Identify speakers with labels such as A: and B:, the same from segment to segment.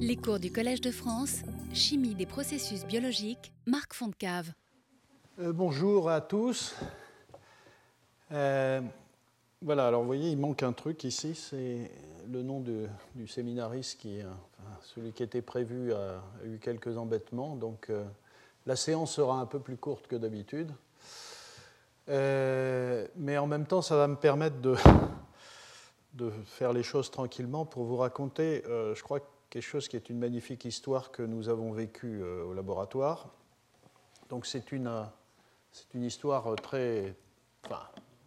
A: Les cours du Collège de France, Chimie des processus biologiques, Marc Fontcave.
B: Euh, bonjour à tous. Euh, voilà, alors vous voyez, il manque un truc ici, c'est le nom du séminariste qui, euh, celui qui était prévu a, eu quelques embêtements, donc la séance sera un peu plus courte que d'habitude. Mais en même temps, ça va me permettre de, de faire les choses tranquillement pour vous raconter, je crois, quelque chose qui est une magnifique histoire que nous avons vécue euh, au laboratoire. Donc c'est une, euh, une histoire euh, très, enfin,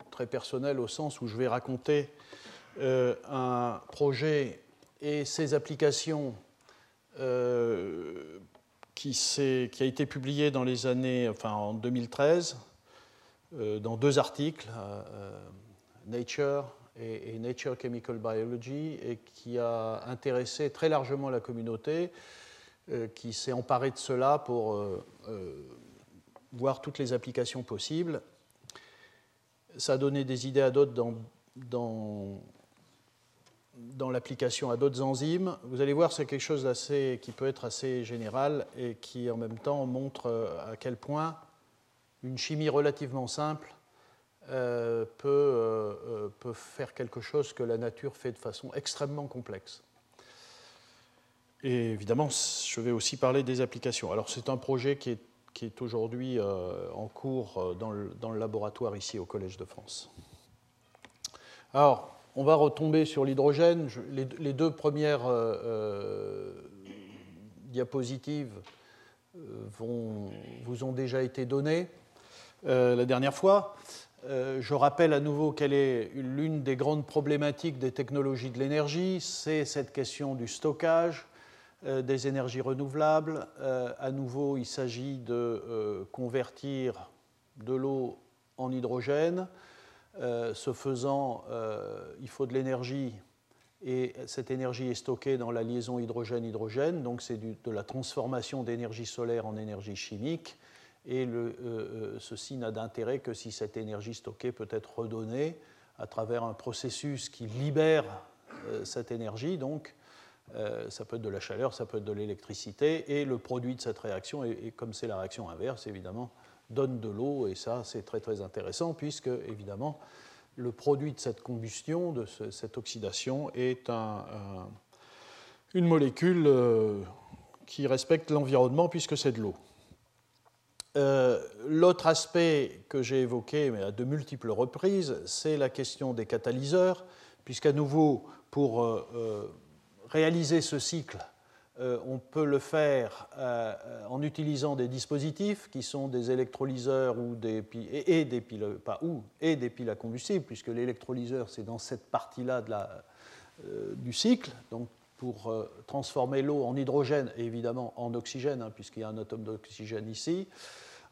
B: très personnelle au sens où je vais raconter un projet et ses applications qui, qui a été publié dans les années, enfin en 2013, euh, dans deux articles, Nature et, Nature Chemical Biology, et qui a intéressé très largement la communauté, euh, qui s'est emparée de cela pour euh, euh, voir toutes les applications possibles. Ça a donné des idées à d'autres dans, dans, dans l'application à d'autres enzymes. Vous allez voir, c'est quelque chose qui peut être assez général et qui en même temps montre à quel point une chimie relativement simple euh, peut, euh, euh, peut faire quelque chose que la nature fait de façon extrêmement complexe. Et évidemment, je vais aussi parler des applications. Alors c'est un projet qui est, aujourd'hui en cours dans le, laboratoire ici au Collège de France. Alors, on va retomber sur l'hydrogène. Les, deux premières diapositives vous ont déjà été données la dernière fois. Euh, je rappelle à nouveau quelle est l'une des grandes problématiques des technologies de l'énergie, c'est cette question du stockage euh, des énergies renouvelables. Euh, à nouveau, il s'agit de convertir de l'eau en hydrogène. Ce faisant, il faut de l'énergie et cette énergie est stockée dans la liaison hydrogène-hydrogène, donc c'est de la transformation d'énergie solaire en énergie chimique. Et euh, euh, ceci n'a d'intérêt que si cette énergie stockée peut être redonnée à travers un processus qui libère euh, cette énergie. Donc, ça peut être de la chaleur, ça peut être de l'électricité. Et le produit de cette réaction, et, comme c'est la réaction inverse, évidemment, donne de l'eau. Et ça, c'est très très intéressant, puisque, évidemment, le produit de cette combustion, de ce- cette oxydation, est un- un- une molécule qui respecte l'environnement, puisque c'est de l'eau. Euh, L'autre aspect que j'ai évoqué, mais à de multiples reprises, c'est la question des catalyseurs, puisqu'à nouveau, pour euh, euh, réaliser ce cycle, on peut le faire en utilisant des dispositifs qui sont des électrolyseurs ou des et, des piles, pas et des piles à combustible, puisque l'électrolyseur, c'est dans cette partie-là du cycle, donc pour euh, transformer l'eau en hydrogène et évidemment en oxygène, hein, puisqu'il y a un atome d'oxygène ici,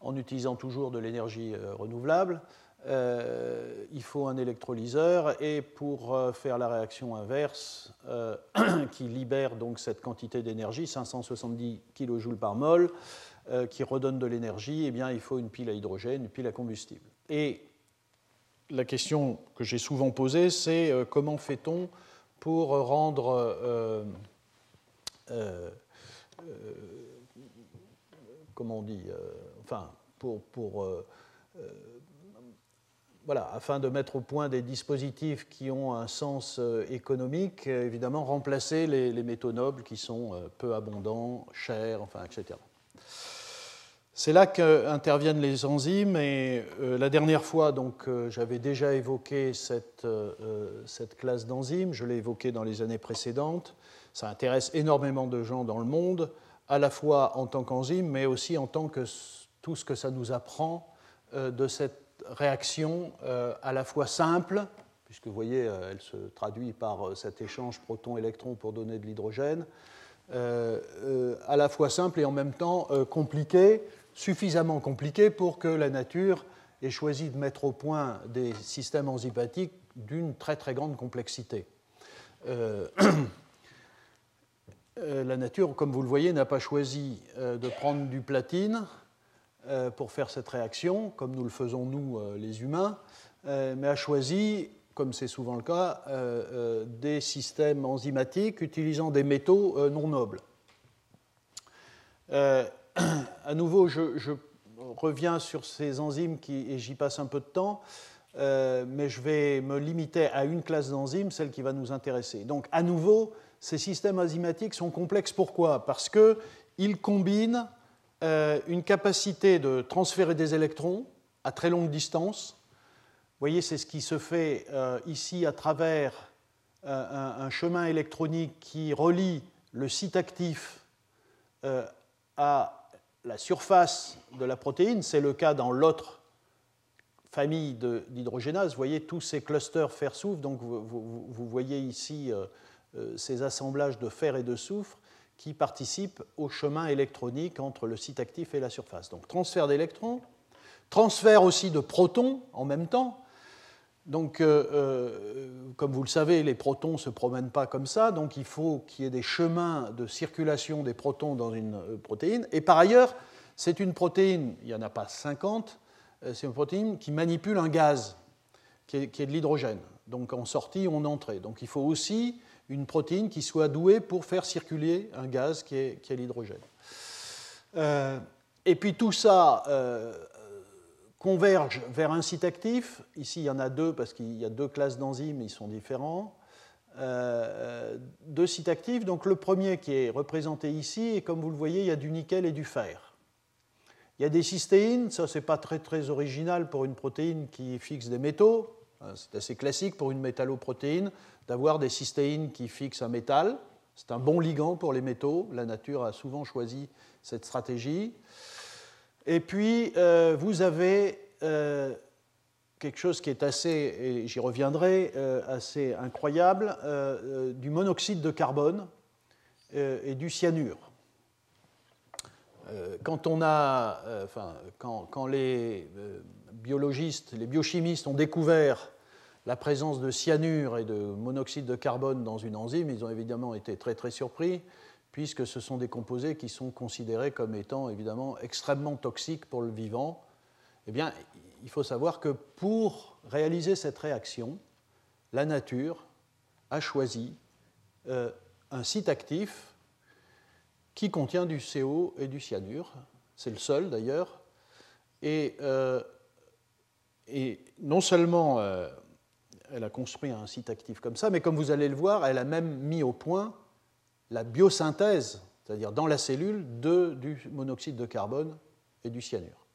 B: en utilisant toujours de l'énergie euh, renouvelable. Euh, il faut un électrolyseur et pour faire la réaction inverse qui libère donc cette quantité d'énergie, 570 kJ par mol, qui redonne de l'énergie, eh bien il faut une pile à hydrogène, une pile à combustible. Et la question que j'ai souvent posée, c'est comment fait-on pour rendre euh, euh, euh, comment on dit, enfin, pour, pour voilà, afin de mettre au point des dispositifs qui ont un sens économique, évidemment, remplacer les, les métaux nobles qui sont peu abondants, chers, enfin, etc. C'est là qu'interviennent les enzymes et euh, la dernière fois, donc, euh, j'avais déjà évoqué cette, euh, cette classe d'enzymes, je l'ai évoqué dans les années précédentes. Ça intéresse énormément de gens dans le monde, à la fois en tant qu'enzyme, mais aussi en tant que tout ce que ça nous apprend de cette réaction à la fois simple, puisque vous voyez, elle se traduit par cet échange proton-électron pour donner de l'hydrogène, à la fois simple et en même temps compliqué, suffisamment compliqué pour que la nature ait choisi de mettre au point des systèmes enzymatiques d'une très très grande complexité. Euh, euh, la nature, comme vous le voyez, n'a pas choisi euh, de prendre du platine pour faire cette réaction, comme nous le faisons nous, les humains, mais a choisi comme c'est souvent le cas, des systèmes enzymatiques utilisant des métaux non nobles. À nouveau, je, reviens sur ces enzymes et j'y passe un peu de temps, mais je vais me limiter à une classe d'enzymes, celle qui va nous intéresser. Donc, à nouveau, ces systèmes enzymatiques sont complexes. Pourquoi? Parce qu'ils combinent euh, une capacité de transférer des électrons à très longue distance. Vous voyez, c'est ce qui se fait euh, ici à travers euh, un, chemin électronique qui relie le site actif à la surface de la protéine. C'est le cas dans l'autre famille d'hydrogénase. Vous voyez tous ces clusters fer-soufre. Donc vous, vous, voyez ici ces assemblages de fer et de soufre qui participent au chemin électronique entre le site actif et la surface. Donc transfert d'électrons, transfert aussi de protons en même temps. Donc, euh, euh, comme vous le savez, les protons ne se promènent pas comme ça, donc il faut qu'il y ait des chemins de circulation des protons dans une euh, protéine. Et par ailleurs, c'est une protéine, il n'y en a pas 50, c'est une protéine qui manipule un gaz, qui est, de l'hydrogène. Donc en sortie ou en entrée. Donc il faut aussi une protéine qui soit douée pour faire circuler un gaz qui est, l'hydrogène. Et puis tout ça converge vers un site actif. Ici, il y en a deux parce qu'il y a deux classes d'enzymes, ils sont différents. Euh, deux sites actifs. Donc le premier qui est représenté ici, et comme vous le voyez, il y a du nickel et du fer. Il y a des cystéines, ça c'est pas très très original pour une protéine qui fixe des métaux. C'est assez classique pour une métalloprotéine d'avoir des cystéines qui fixent un métal. C'est un bon ligand pour les métaux. La nature a souvent choisi cette stratégie. Et puis, euh, vous avez euh, quelque chose qui est assez, et j'y reviendrai, euh, assez incroyable, du monoxyde de carbone et du cyanure. Quand, quand les biologistes, les biochimistes ont découvert la présence de cyanure et de monoxyde de carbone dans une enzyme, ils ont évidemment été très très surpris, puisque ce sont des composés qui sont considérés comme étant évidemment extrêmement toxiques pour le vivant. Eh il faut savoir que pour réaliser cette réaction, la nature a choisi euh, un site actif qui contient du CO et du cyanure. C'est le seul d'ailleurs. Et, euh, non seulement euh, elle a construit un site actif comme ça, mais comme vous allez le voir, elle a même mis au point la biosynthèse, c'est-à-dire dans la cellule, de, du monoxyde de carbone et du cyanure.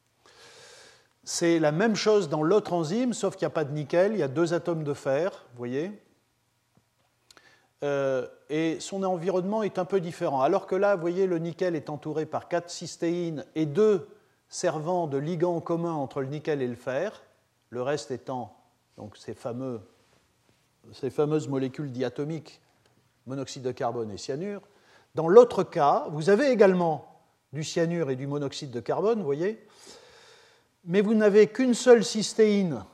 B: C'est la même chose dans l'autre enzyme, sauf qu'il n'y a pas de nickel, il y a deux atomes de fer, vous voyez. Euh, et son environnement est un peu différent. Alors que là, vous voyez, le nickel est entouré par quatre cystéines et deux servant de ligand commun entre le nickel et le fer, le reste étant donc ces, fameuses molécules diatomiques, monoxyde de carbone et cyanure. Dans l'autre cas, vous avez également du cyanure et du monoxyde de carbone, vous voyez, mais vous n'avez qu'une seule cystéine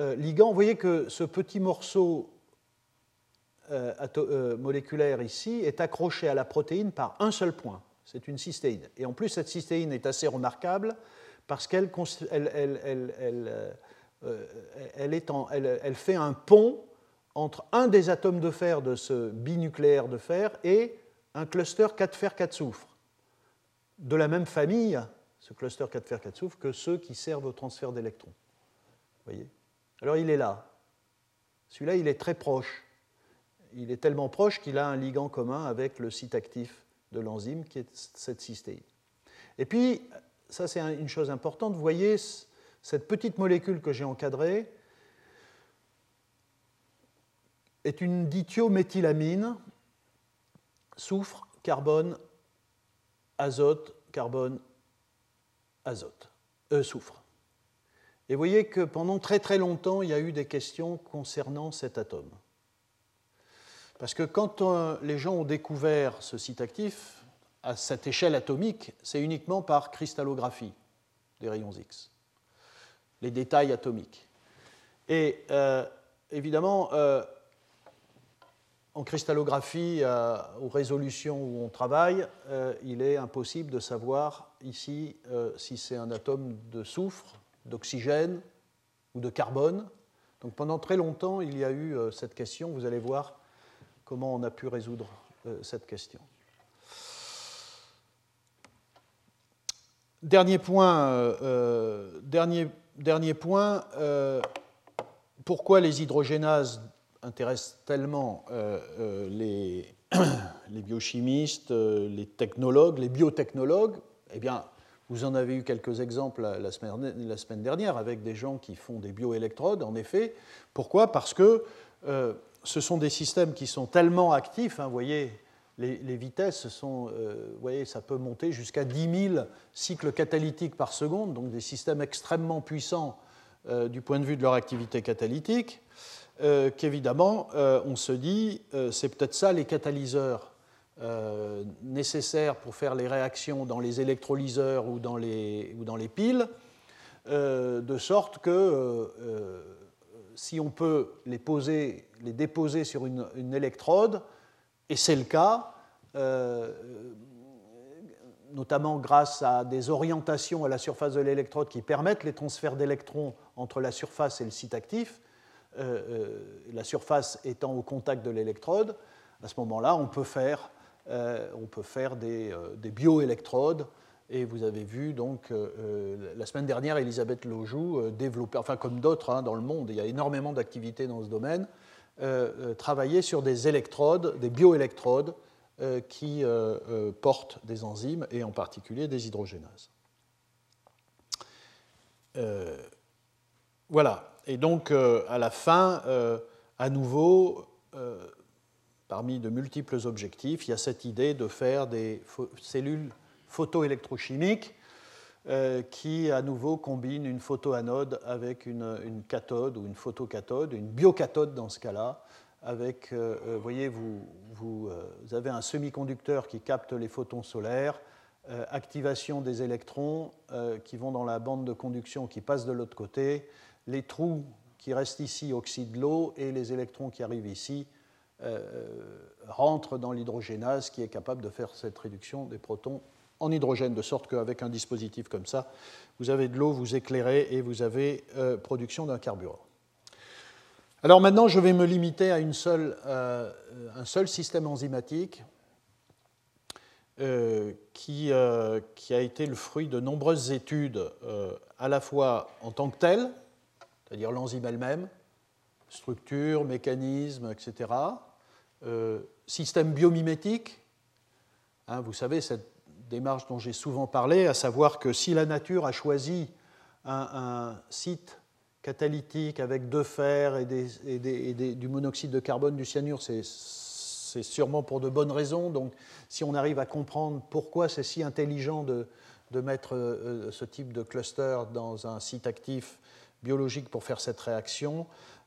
B: euh, ligand. Vous voyez que ce petit morceau euh, euh, moléculaire ici est accroché à la protéine par un seul point. C'est une cystéine. Et en plus, cette cystéine est assez remarquable parce qu'elle elle, elle, fait un pont entre un des atomes de fer de ce binucléaire de fer et un cluster 4 fer 4 soufre, de la même famille, ce cluster 4 fer 4 soufre, que ceux qui servent au transfert d'électrons. voyez? Alors il est là. Celui-là, il est très proche. Il est tellement proche qu'il a un ligand commun avec le site actif de l'enzyme, qui est cette cystéine. Et puis, ça c'est une chose importante, vous voyez cette petite molécule que j'ai encadrée est une dithiométhylamine, soufre, carbone, azote, carbone, azote, euh, soufre. Et vous voyez que pendant très très longtemps, il y a eu des questions concernant cet atome. Parce que quand euh, les gens ont découvert ce site actif, à cette échelle atomique, c'est uniquement par cristallographie des rayons X les détails atomiques. Et euh, évidemment, en cristallographie, euh, aux résolutions où on travaille, il est impossible de savoir ici si c'est un atome de soufre, d'oxygène ou de carbone. Donc pendant très longtemps, il y a eu cette question. Vous allez voir comment on a pu résoudre cette question. Dernier point, dernier, dernier point pourquoi les hydrogénases intéressent tellement les, les biochimistes, euh, les technologues, les biotechnologues, eh bien, vous en avez eu quelques exemples la semaine, dernière avec des gens qui font des bioélectrodes, en effet. Pourquoi? Parce que euh, ce sont des systèmes qui sont tellement actifs, hein, vous voyez, les, vitesses sont, euh, voyez, ça peut monter jusqu'à 10 000 cycles catalytiques par seconde, donc des systèmes extrêmement puissants du point de vue de leur activité catalytique. Euh, qu'évidemment, euh, on se dit, euh, c'est peut-être ça les catalyseurs nécessaires pour faire les réactions dans les électrolyseurs ou dans les, piles, de sorte que si on peut les, poser, les déposer sur une, électrode, et c'est le cas, notamment grâce à des orientations à la surface de l'électrode qui permettent les transferts d'électrons entre la surface et le site actif, la surface étant au contact de l'électrode, à ce moment-là, on peut faire, euh, des, des bioélectrodes. Et vous avez vu, donc, la semaine dernière, Elisabeth Lojou enfin comme d'autres hein, dans le monde, il y a énormément d'activités dans ce domaine, travailler sur des électrodes, des bioélectrodes qui portent des enzymes et en particulier des hydrogénases. voilà, et donc, euh, à la fin, euh, à nouveau, euh, parmi de multiples objectifs, il y a cette idée de faire des cellules photoélectrochimiques qui, à nouveau, combinent une photoanode avec une, cathode ou une photocathode, une biocathode dans ce cas-là, avec, vous voyez, vous, vous, avez un semi-conducteur qui capte les photons solaires, activation des électrons qui vont dans la bande de conduction qui passe de l'autre côté, les trous qui restent ici oxydent l'eau et les électrons qui arrivent ici euh, rentrent dans l'hydrogénase qui est capable de faire cette réduction des protons en hydrogène, de sorte qu'avec un dispositif comme ça, vous avez de l'eau, vous éclairez et vous avez euh, production d'un carburant. Alors maintenant, je vais me limiter à une seule, euh, un seul système enzymatique qui, qui, a été le fruit de nombreuses études, à la fois en tant que tel, c'est-à-dire l'enzyme elle-même, structure, mécanisme, etc. Euh, système biomimétique, hein, vous savez, cette démarche dont j'ai souvent parlé, à savoir que si la nature a choisi un, site catalytique avec deux fers et, du monoxyde de carbone, du cyanure, c'est sûrement pour de bonnes raisons. Donc, si on arrive à comprendre pourquoi c'est si intelligent de, mettre euh, ce type de cluster dans un site actif, biologique pour faire cette réaction,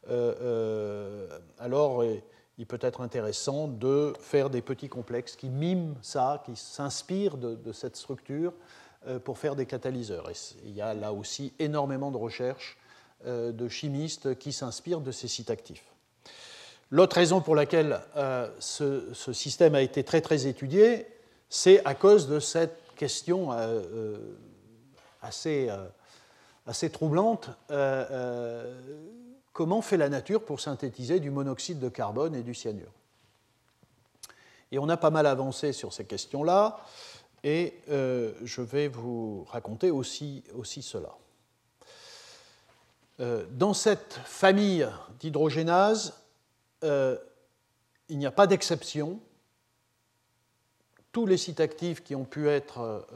B: euh, euh, alors euh, il peut être intéressant de faire des petits complexes qui miment ça, qui s'inspirent de, cette structure pour faire des catalyseurs. Il y a là aussi énormément de recherches de chimistes qui s'inspirent de ces sites actifs. L'autre raison pour laquelle ce, ce, système a été très très étudié, c'est à cause de cette question assez assez troublante. Euh, euh, comment fait la nature pour synthétiser du monoxyde de carbone et du cyanure? Et on a pas mal avancé sur ces questions-là, et euh, je vais vous raconter aussi, aussi cela. dans cette famille d'hydrogénases, il n'y a pas d'exception. Tous les sites actifs qui ont pu être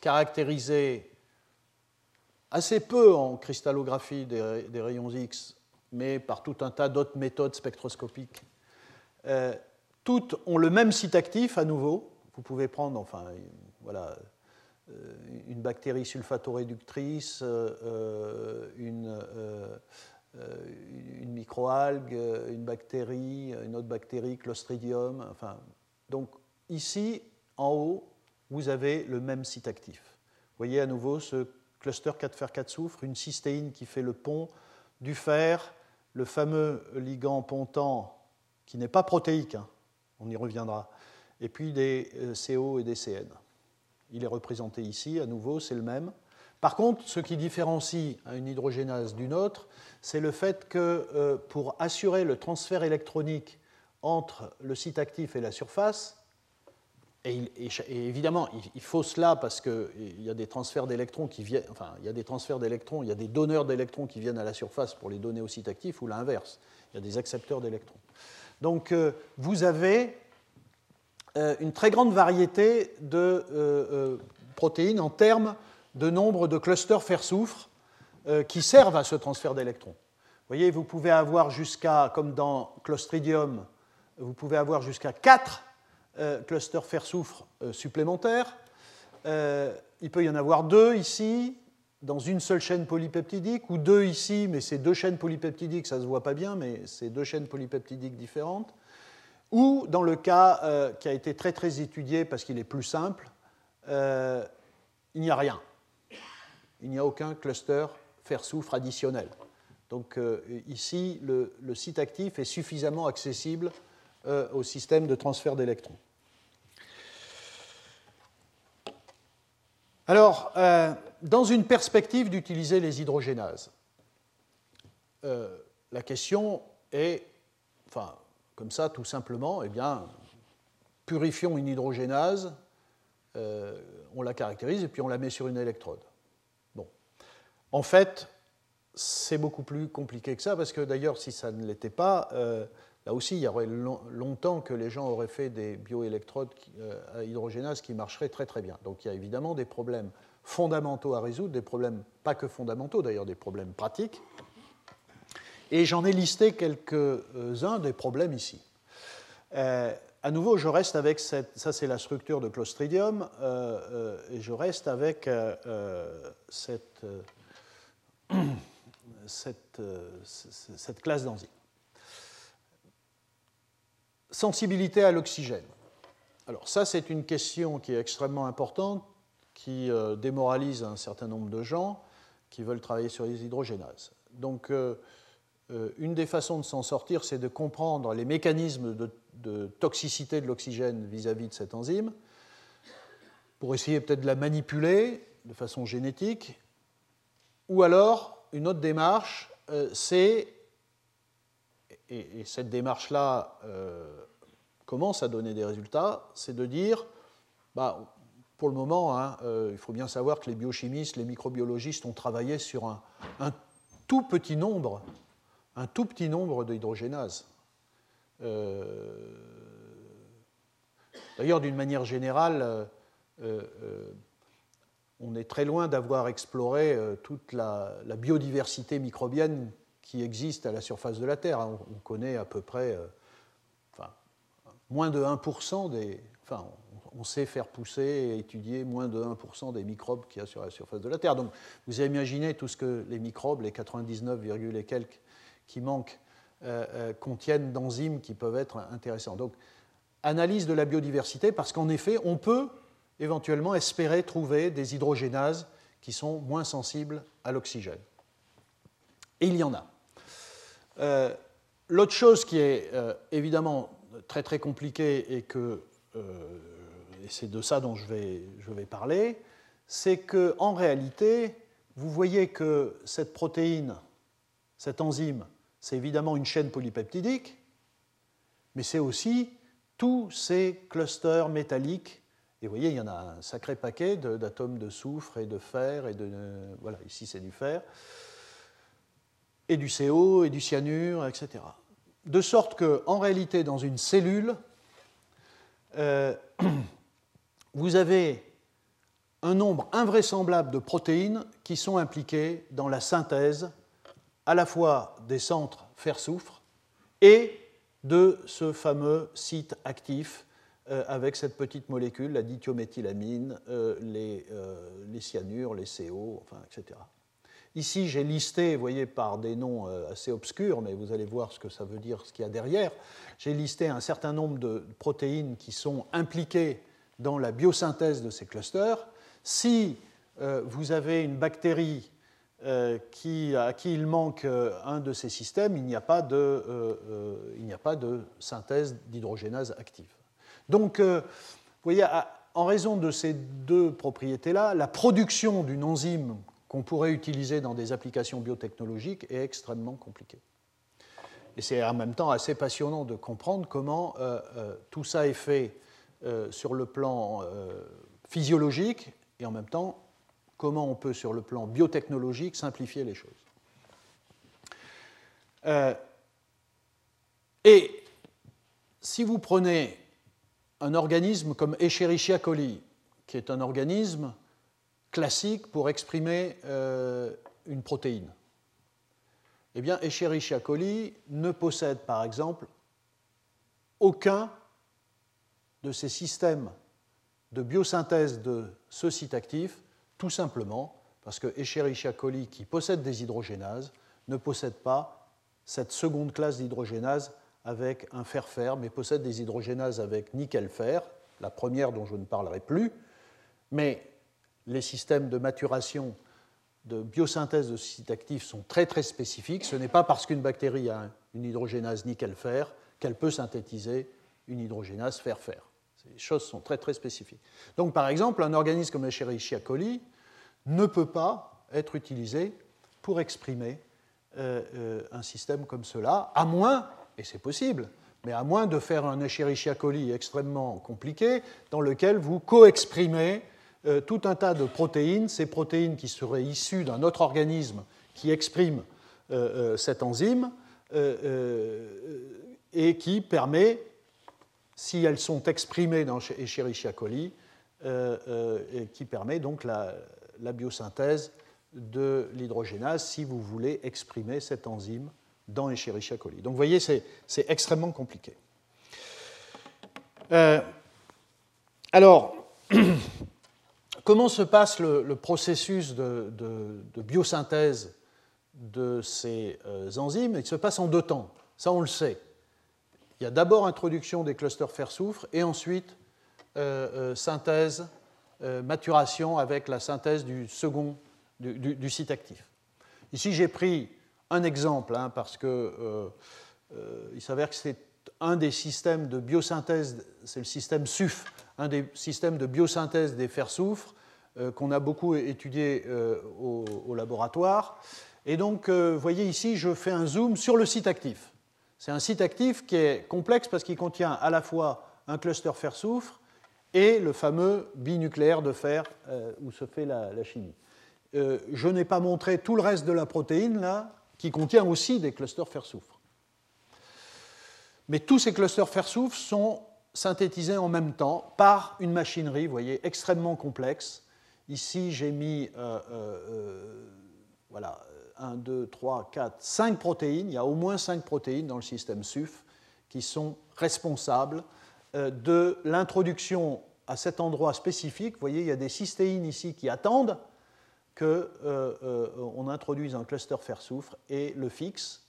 B: caractérisés assez peu en cristallographie des, rayons X, mais par tout un tas d'autres méthodes spectroscopiques. Euh, toutes ont le même site actif à nouveau. Vous pouvez prendre, enfin, voilà, euh, une bactérie sulfatoréductrice, euh, une, une microalgue, une bactérie, une autre bactérie, Clostridium. Enfin, donc ici, en haut, vous avez le même site actif. Vous voyez à nouveau ce cluster 4 fer 4 soufre, une cystéine qui fait le pont, du fer, le fameux ligand pontant qui n'est pas protéique, hein, on y reviendra, et puis des euh, CO et des CN. Il est représenté ici, à nouveau, c'est le même. Par contre, ce qui différencie une hydrogénase d'une autre, c'est le fait que euh, pour assurer le transfert électronique entre le site actif et la surface, et, évidemment, il, faut cela parce qu'il y a des transferts d'électrons qui viennent, enfin, il y a des transferts d'électrons, il y a des donneurs d'électrons qui viennent à la surface pour les donner au site actif, ou l'inverse, il y a des accepteurs d'électrons. Donc, euh, vous avez euh, une très grande variété de protéines en termes de nombre de clusters fer-soufre euh, qui servent à ce transfert d'électrons. Vous voyez, vous pouvez avoir jusqu'à, comme dans Clostridium, vous pouvez avoir jusqu'à 4 euh, clusters fer-soufre euh, supplémentaires. il peut y en avoir deux ici, dans une seule chaîne polypeptidique, ou deux ici, mais c'est deux chaînes polypeptidiques, ça ne se voit pas bien, mais c'est deux chaînes polypeptidiques différentes. Ou dans le cas qui a été très très étudié parce qu'il est plus simple, il n'y a rien il n'y a aucun cluster fer-soufre additionnel. Donc euh, ici, le, site actif est suffisamment accessible euh, au système de transfert d'électrons. Alors, euh, dans une perspective d'utiliser les hydrogénases, la question est, enfin, comme ça, tout simplement, eh bien, purifions une hydrogénase, on la caractérise et puis on la met sur une électrode. En fait, c'est beaucoup plus compliqué que ça, parce que d'ailleurs, si ça ne l'était pas, euh, là aussi, il y aurait longtemps que les gens auraient fait des bioélectrodes euh, à hydrogénase qui marcheraient très très bien. Donc il y a évidemment des problèmes fondamentaux à résoudre, des problèmes pas que fondamentaux, d'ailleurs des problèmes pratiques. Et j'en ai listé quelques-uns des problèmes ici. Euh, à nouveau, je reste avec cette, ça c'est la structure de Clostridium, et je reste avec cette euh, cette classe d'enzymes. Sensibilité à l'oxygène. Alors ça, c'est une question qui est extrêmement importante, qui euh, démoralise un certain nombre de gens qui veulent travailler sur les hydrogénases. Donc, euh, une des façons de s'en sortir, c'est de comprendre les mécanismes de, toxicité de l'oxygène vis-à-vis de cette enzyme, pour essayer peut-être de la manipuler de façon génétique, ou alors, une autre démarche, euh, c'est, et, cette démarche-là euh, commence à donner des résultats, c'est de dire, bah, pour le moment, hein, euh, il faut bien savoir que les biochimistes, les microbiologistes ont travaillé sur un, tout petit nombre, un tout petit nombre d'hydrogénases. D'ailleurs, d'une manière générale, on est très loin d'avoir exploré euh, toute la, biodiversité microbienne qui existe à la surface de la Terre. On, connaît à peu près, euh, moins de 1% des. Enfin, on sait faire pousser et étudier moins de 1% des microbes qu'il y a sur la surface de la Terre. Donc, vous imaginez tout ce que les microbes, les 99, et quelques qui manquent, euh, contiennent d'enzymes qui peuvent être intéressants. Donc, analyse de la biodiversité, parce qu'en effet, on peut éventuellement espérer trouver des hydrogénases qui sont moins sensibles à l'oxygène. Et il y en a. Euh, l'autre chose qui est euh, évidemment très très compliquée et que euh, c'est de ça dont je vais, je vais parler, c'est que en réalité, vous voyez que cette protéine, cette enzyme, c'est évidemment une chaîne polypeptidique, mais c'est aussi tous ces clusters métalliques. Et vous voyez, il y en a un sacré paquet d'atomes de, soufre et de fer, et de, voilà, ici c'est du fer, et du CO, et du cyanure, etc. De sorte qu'en réalité, dans une cellule, euh, vous avez un nombre invraisemblable de protéines qui sont impliquées dans la synthèse à la fois des centres fer-soufre et de ce fameux site actif euh, avec cette petite molécule, la dithiométhylamine, euh, les, les, cyanures, les CO, enfin, etc. Ici, j'ai listé, vous voyez, par des noms assez obscurs, mais vous allez voir ce que ça veut dire, ce qu'il y a derrière. J'ai listé un certain nombre de protéines qui sont impliquées dans la biosynthèse de ces clusters. Si vous avez une bactérie qui, à qui il manque un de ces systèmes, il n'y a, pas de, il a pas de synthèse d'hydrogénase active. Donc, euh, vous voyez, en raison de ces deux propriétés-là, la production d'une enzyme qu'on pourrait utiliser dans des applications biotechnologiques est extrêmement compliqué. Et c'est en même temps assez passionnant de comprendre comment euh, euh, tout ça est fait euh, sur le plan physiologique et en même temps comment on peut sur le plan biotechnologique simplifier les choses. et si vous prenez un organisme comme Escherichia coli, qui est un organisme classique pour exprimer une protéine, eh bien, Escherichia coli ne possède par exemple aucun de ces systèmes de biosynthèse de ce site actif, tout simplement parce que Escherichia coli, qui possède des hydrogénases, ne possède pas cette seconde classe d'hydrogénase avec un fer-fer, mais possède des hydrogénases avec nickel-fer, la première dont je ne parlerai plus, mais les systèmes de maturation de biosynthèse de sites actifs sont très très spécifiques. Ce n'est pas parce qu'une bactérie a une hydrogénase nickel-fer qu'elle peut synthétiser une hydrogénase fer-fer. Ces choses sont très très spécifiques. Donc par exemple, un organisme comme Escherichia coli ne peut pas être utilisé pour exprimer euh, euh, un système comme cela, à moins, et c'est possible, mais à moins de faire un Escherichia coli extrêmement compliqué dans lequel vous co-exprimez euh, tout un tas de protéines, ces protéines qui seraient issues d'un autre organisme qui exprime euh, euh, cette enzyme et qui permet, si elles sont exprimées dans Escherichia coli, qui permet donc la, la biosynthèse de l'hydrogénase si vous voulez exprimer cette enzyme dans Escherichia coli. Donc vous voyez, c'est extrêmement compliqué. alors, Comment se passe le, processus de, biosynthèse de ces euh, enzymes? Il se passe en deux temps. Ça, on le sait. Il y a d'abord introduction des clusters fer-soufre et ensuite euh, euh, synthèse, maturation avec la synthèse du second du, site actif. Ici, j'ai pris un exemple hein, parce que il s'avère que c'est un des systèmes de biosynthèse, c'est le système SUF, un des systèmes de biosynthèse des fers-soufre euh, qu'on a beaucoup étudié euh, au, laboratoire. Et donc, euh, vous voyez ici, je fais un zoom sur le site actif. C'est un site actif qui est complexe parce qu'il contient à la fois un cluster fer-soufre et le fameux binucléaire de fer où se fait la, la chimie. je n'ai pas montré tout le reste de la protéine là, qui contient aussi des clusters fer-soufre. Mais tous ces clusters fer-soufre sont synthétisés en même temps par une machinerie, voyez, extrêmement complexe. Ici, j'ai mis euh, euh, euh, voilà, 1, 2, 3, 4, 5 protéines. Il y a au moins 5 protéines dans le système SUF qui sont responsables de l'introduction à cet endroit spécifique. Vous voyez, il y a des cystéines ici qui attendent qu'on introduise un cluster fer-soufre et le fixe.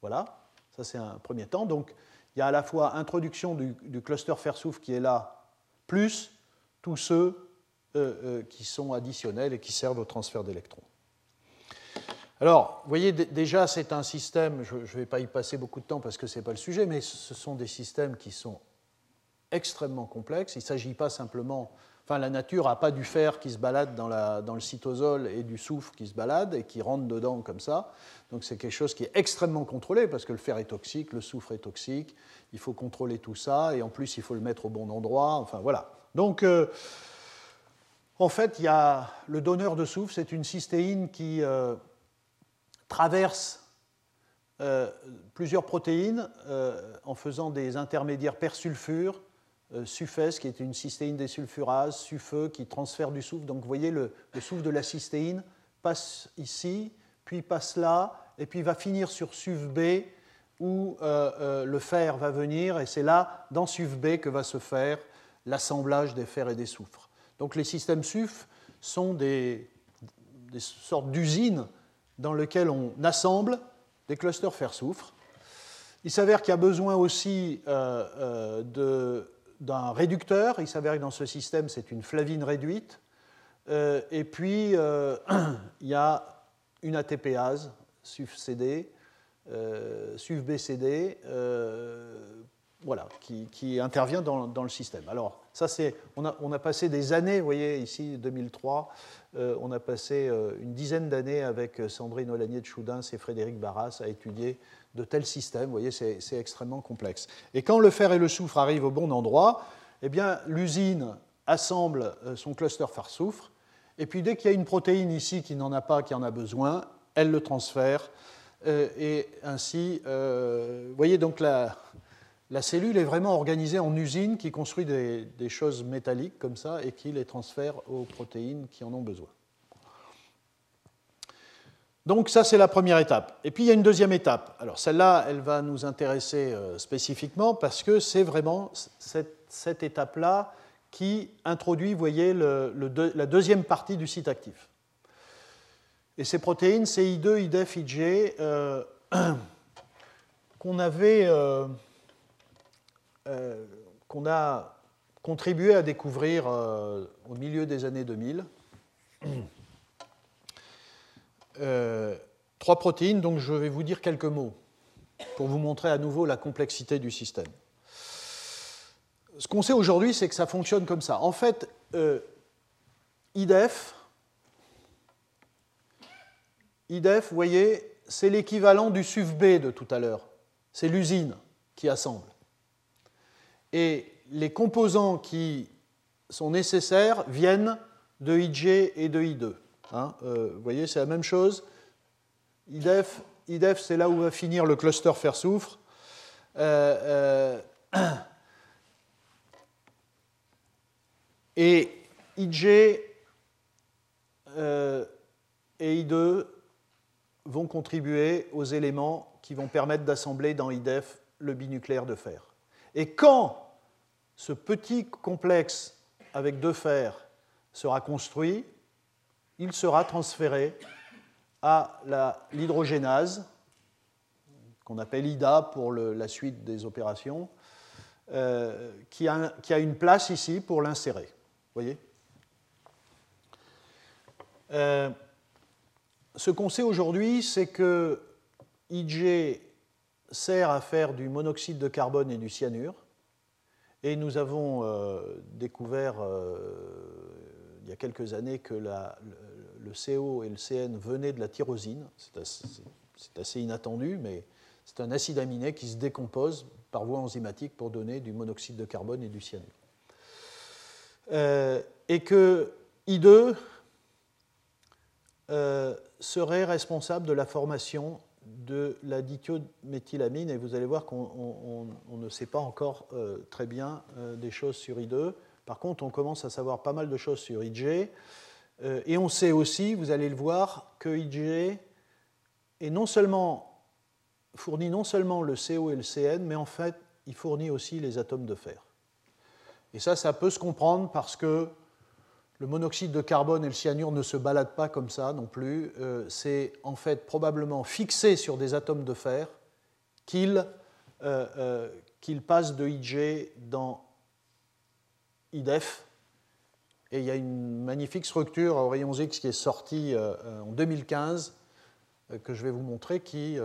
B: Voilà, ça c'est un premier temps. Donc, il y a à la fois introduction du, cluster fer-soufre qui est là, plus tous ceux euh, euh, qui sont additionnels et qui servent au transfert d'électrons. Alors, vous voyez, déjà, c'est un système, je ne vais pas y passer beaucoup de temps parce que ce n'est pas le sujet, mais ce sont des systèmes qui sont extrêmement complexes. Il ne s'agit pas simplement La nature n'a pas du fer qui se balade dans, la, dans, le cytosol et du soufre qui se balade et qui rentre dedans comme ça. Donc c'est quelque chose qui est extrêmement contrôlé parce que le fer est toxique, le soufre est toxique. Il faut contrôler tout ça et en plus il faut le mettre au bon endroit. Enfin voilà. Donc euh, en fait, il y a le donneur de soufre, c'est une cystéine qui euh, traverse euh, plusieurs protéines en faisant des intermédiaires persulfures euh, SUFES, qui est une cystéine désulfurase, SUFE, qui transfère du soufre. Donc vous voyez, le, soufre de la cystéine passe ici, puis passe là, et puis va finir sur SUFB, où euh, euh, le fer va venir, et c'est là, dans SUFB, que va se faire l'assemblage des fers et des soufres. Donc les systèmes SUF sont des, sortes d'usines dans lesquelles on assemble des clusters fer-soufre. Il s'avère qu'il y a besoin aussi de d'un réducteur. Il s'avère que dans ce système, c'est une flavine réduite. Euh, et puis, euh, il y a une ATPase, SUF-CD, euh, SUF-BCD, voilà, qui, intervient dans, le système. Alors, Ça, c'est, on, a, on a passé des années, vous voyez ici 2003, euh, on a passé une dizaine d'années avec Sandrine Olanier de Choudins et Frédéric Barras à étudier de tels systèmes. Vous voyez, c'est, extrêmement complexe. Et quand le fer et le soufre arrivent au bon endroit, eh bien, l'usine assemble son cluster fer-soufre, et puis dès qu'il y a une protéine ici qui n'en a pas, qui en a besoin, elle le transfère. et ainsi, vous voyez donc la, la cellule est vraiment organisée en usine qui construit des, choses métalliques comme ça et qui les transfère aux protéines qui en ont besoin. Donc ça, c'est la première étape. Et puis il y a une deuxième étape. Alors celle-là, elle va nous intéresser euh, spécifiquement parce que c'est vraiment cette, étape-là qui introduit, vous voyez, la deuxième partie du site actif. Et ces protéines, c'est I2, IDEF, euh, qu'on avait... Euh, euh, qu'on a contribué à découvrir au milieu des années 2000. Euh, trois protéines, donc je vais vous dire quelques mots pour vous montrer à nouveau la complexité du système. Ce qu'on sait aujourd'hui, c'est que ça fonctionne comme ça. En fait, IDEF, IDEF, vous voyez, c'est l'équivalent du SUV-B de tout à l'heure. C'est l'usine qui assemble et les composants qui sont nécessaires viennent de IJ et de I2. Hein, euh, vous voyez, c'est la même chose. IDEF, IDEF c'est là où va finir le cluster fer-soufre. Euh, euh, et IJ et I2 vont contribuer aux éléments qui vont permettre d'assembler dans IDEF le binucléaire de fer. Et quand ce petit complexe avec deux fers sera construit, il sera transféré à l'hydrogénase, qu'on appelle IDA pour la suite des opérations, euh, qui, a, une place ici pour l'insérer. voyez? Euh, Ce qu'on sait aujourd'hui, c'est que IG sert à faire du monoxyde de carbone et du cyanure. Et nous avons euh, découvert il y a quelques années que le, CO et le CN venaient de la tyrosine. C'est assez, inattendu, mais c'est un acide aminé qui se décompose par voie enzymatique pour donner du monoxyde de carbone et du cyanure. Euh, et que I2 serait responsable de la formation de la dithiométhylamine, et vous allez voir qu'on ne sait pas encore euh, très bien euh, des choses sur I2. Par contre, on commence à savoir pas mal de choses sur euh, et on sait aussi, vous allez le voir, que IgG est non seulement, fournit non seulement le CO et le CN, mais en fait, il fournit aussi les atomes de fer. Et ça, ça peut se comprendre parce que le monoxyde de carbone et le cyanure ne se baladent pas comme ça non plus. Euh, c'est en fait probablement fixé sur des atomes de fer qu'ils euh, euh, passent de IG dans IDEF. Et il y a une magnifique structure aux rayons X qui est sortie en 2015 que je vais vous montrer qui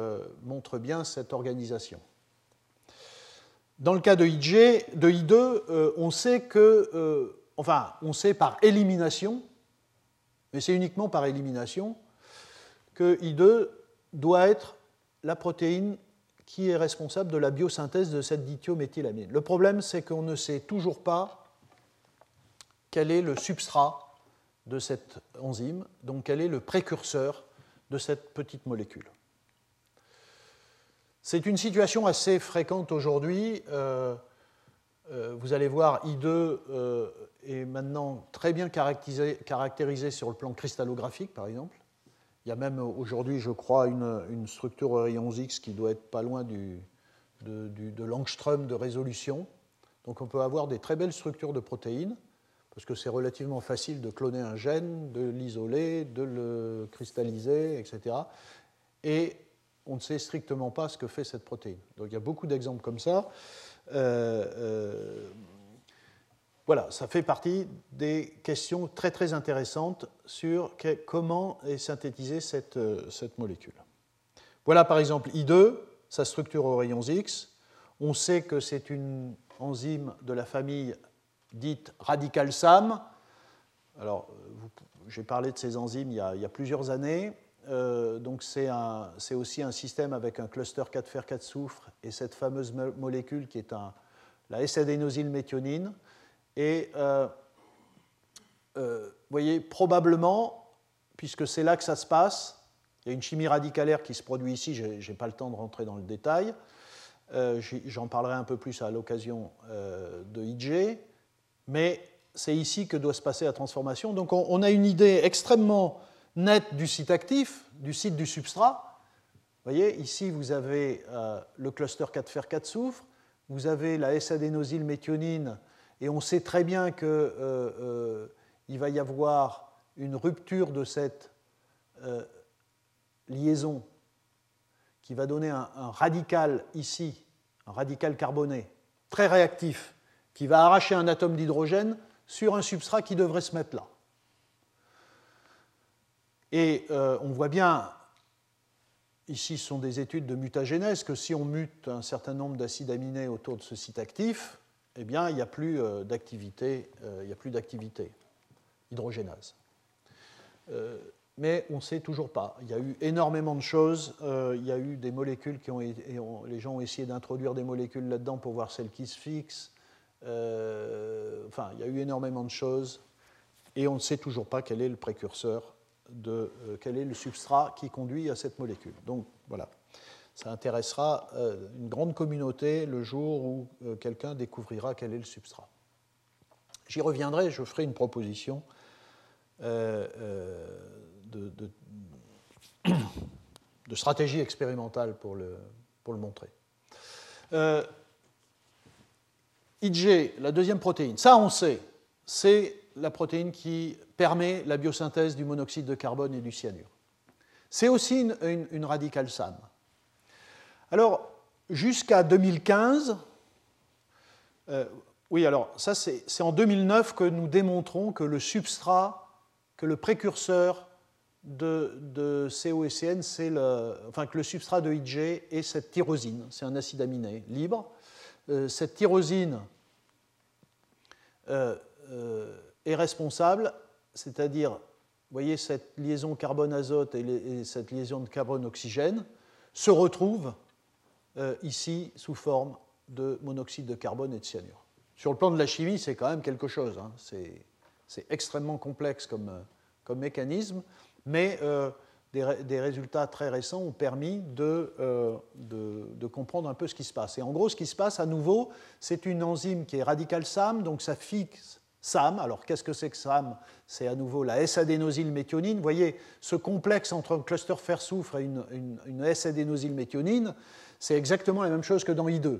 B: montre bien cette organisation. Dans le cas de de I2, on sait que enfin, on sait par élimination, mais c'est uniquement par élimination, que I2 doit être la protéine qui est responsable de la biosynthèse de cette dithiométhylamine. Le problème, c'est qu'on ne sait toujours pas quel est le substrat de cette enzyme, donc quel est le précurseur de cette petite molécule. C'est une situation assez fréquente aujourd'hui. Euh, euh, vous allez voir, I2 euh, est maintenant très bien caractérisé, sur le plan cristallographique, par exemple. Il y a même aujourd'hui, je crois, une, structure rayons X qui doit être pas loin du, de, de l'angstrom de résolution. Donc on peut avoir des très belles structures de protéines, parce que c'est relativement facile de cloner un gène, de l'isoler, de le cristalliser, etc. Et on ne sait strictement pas ce que fait cette protéine. Donc il y a beaucoup d'exemples comme ça. Euh, euh, voilà, ça fait partie des questions très très intéressantes sur comment est synthétisée cette, euh, cette molécule. Voilà par exemple I2, sa structure aux rayons X. On sait que c'est une enzyme de la famille dite radical SAM. Alors, j'ai parlé de ces enzymes il y a, plusieurs années. Euh, donc, c'est aussi un système avec un cluster 4 fer 4 soufre et cette fameuse molécule qui est la S-adénosylméthionine. Et euh, euh, vous voyez, probablement, puisque c'est là que ça se passe, il y a une chimie radicalaire qui se produit ici, je n'ai pas le temps de rentrer dans le détail. J'en parlerai un peu plus à l'occasion de IG, mais c'est ici que doit se passer la transformation. Donc on, a une idée extrêmement nette du site actif, du site du substrat. Vous voyez, ici vous avez euh, le cluster 4 fer 4 soufre, vous avez la S-adénosylméthionine, et on sait très bien qu'il euh, euh, va y avoir une rupture de cette liaison qui va donner un radical ici, un radical carboné, très réactif, qui va arracher un atome d'hydrogène sur un substrat qui devrait se mettre là. Et euh, on voit bien, ici ce sont des études de mutagénèse, que si on mute un certain nombre d'acides aminés autour de ce site actif, eh bien, il n'y a plus euh, d'activité, euh, il a plus d'activité hydrogénase. mais on ne sait toujours pas. Il y a eu énormément de choses. il y a eu des molécules qui ont, les gens ont essayé d'introduire des molécules là-dedans pour voir celles qui se fixent. Euh, enfin, il y a eu énormément de choses et on ne sait toujours pas quel est le précurseur, de, euh, quel est le substrat qui conduit à cette molécule. Donc voilà, ça intéressera euh, une grande communauté le jour où quelqu'un découvrira quel est le substrat. J'y reviendrai, je ferai une proposition de, de, stratégie expérimentale pour le, pour le montrer. IG, la deuxième protéine, ça on sait, c'est la protéine qui permet la biosynthèse du monoxyde de carbone et du cyanure. C'est aussi une, radicale SAM. Alors, jusqu'à 2015, euh, oui, alors ça c'est en 2009 que nous démontrons que le substrat, que le précurseur de, de COSN, c'est enfin que le substrat de IG est cette tyrosine, c'est un acide aminé libre cette tyrosine euh, euh, est responsable, c'est-à-dire, vous voyez, cette liaison carbone-azote et, cette liaison de carbone-oxygène se retrouvent ici sous forme de monoxyde de carbone et de cyanure. Sur le plan de la chimie, c'est quand même quelque chose. Hein. C'est extrêmement complexe comme mécanisme, mais des, résultats très récents ont permis euh, de, comprendre un peu ce qui se passe. Et en gros, ce qui se passe à nouveau, c'est une enzyme qui est radicale SAM, donc ça fixe SAM. Alors qu'est-ce que c'est que SAM? C'est à nouveau la S-adénosylméthionine. Vous voyez, ce complexe entre un cluster fer-soufre et une, une, S-adénosylméthionine, c'est exactement la même chose que dans I2.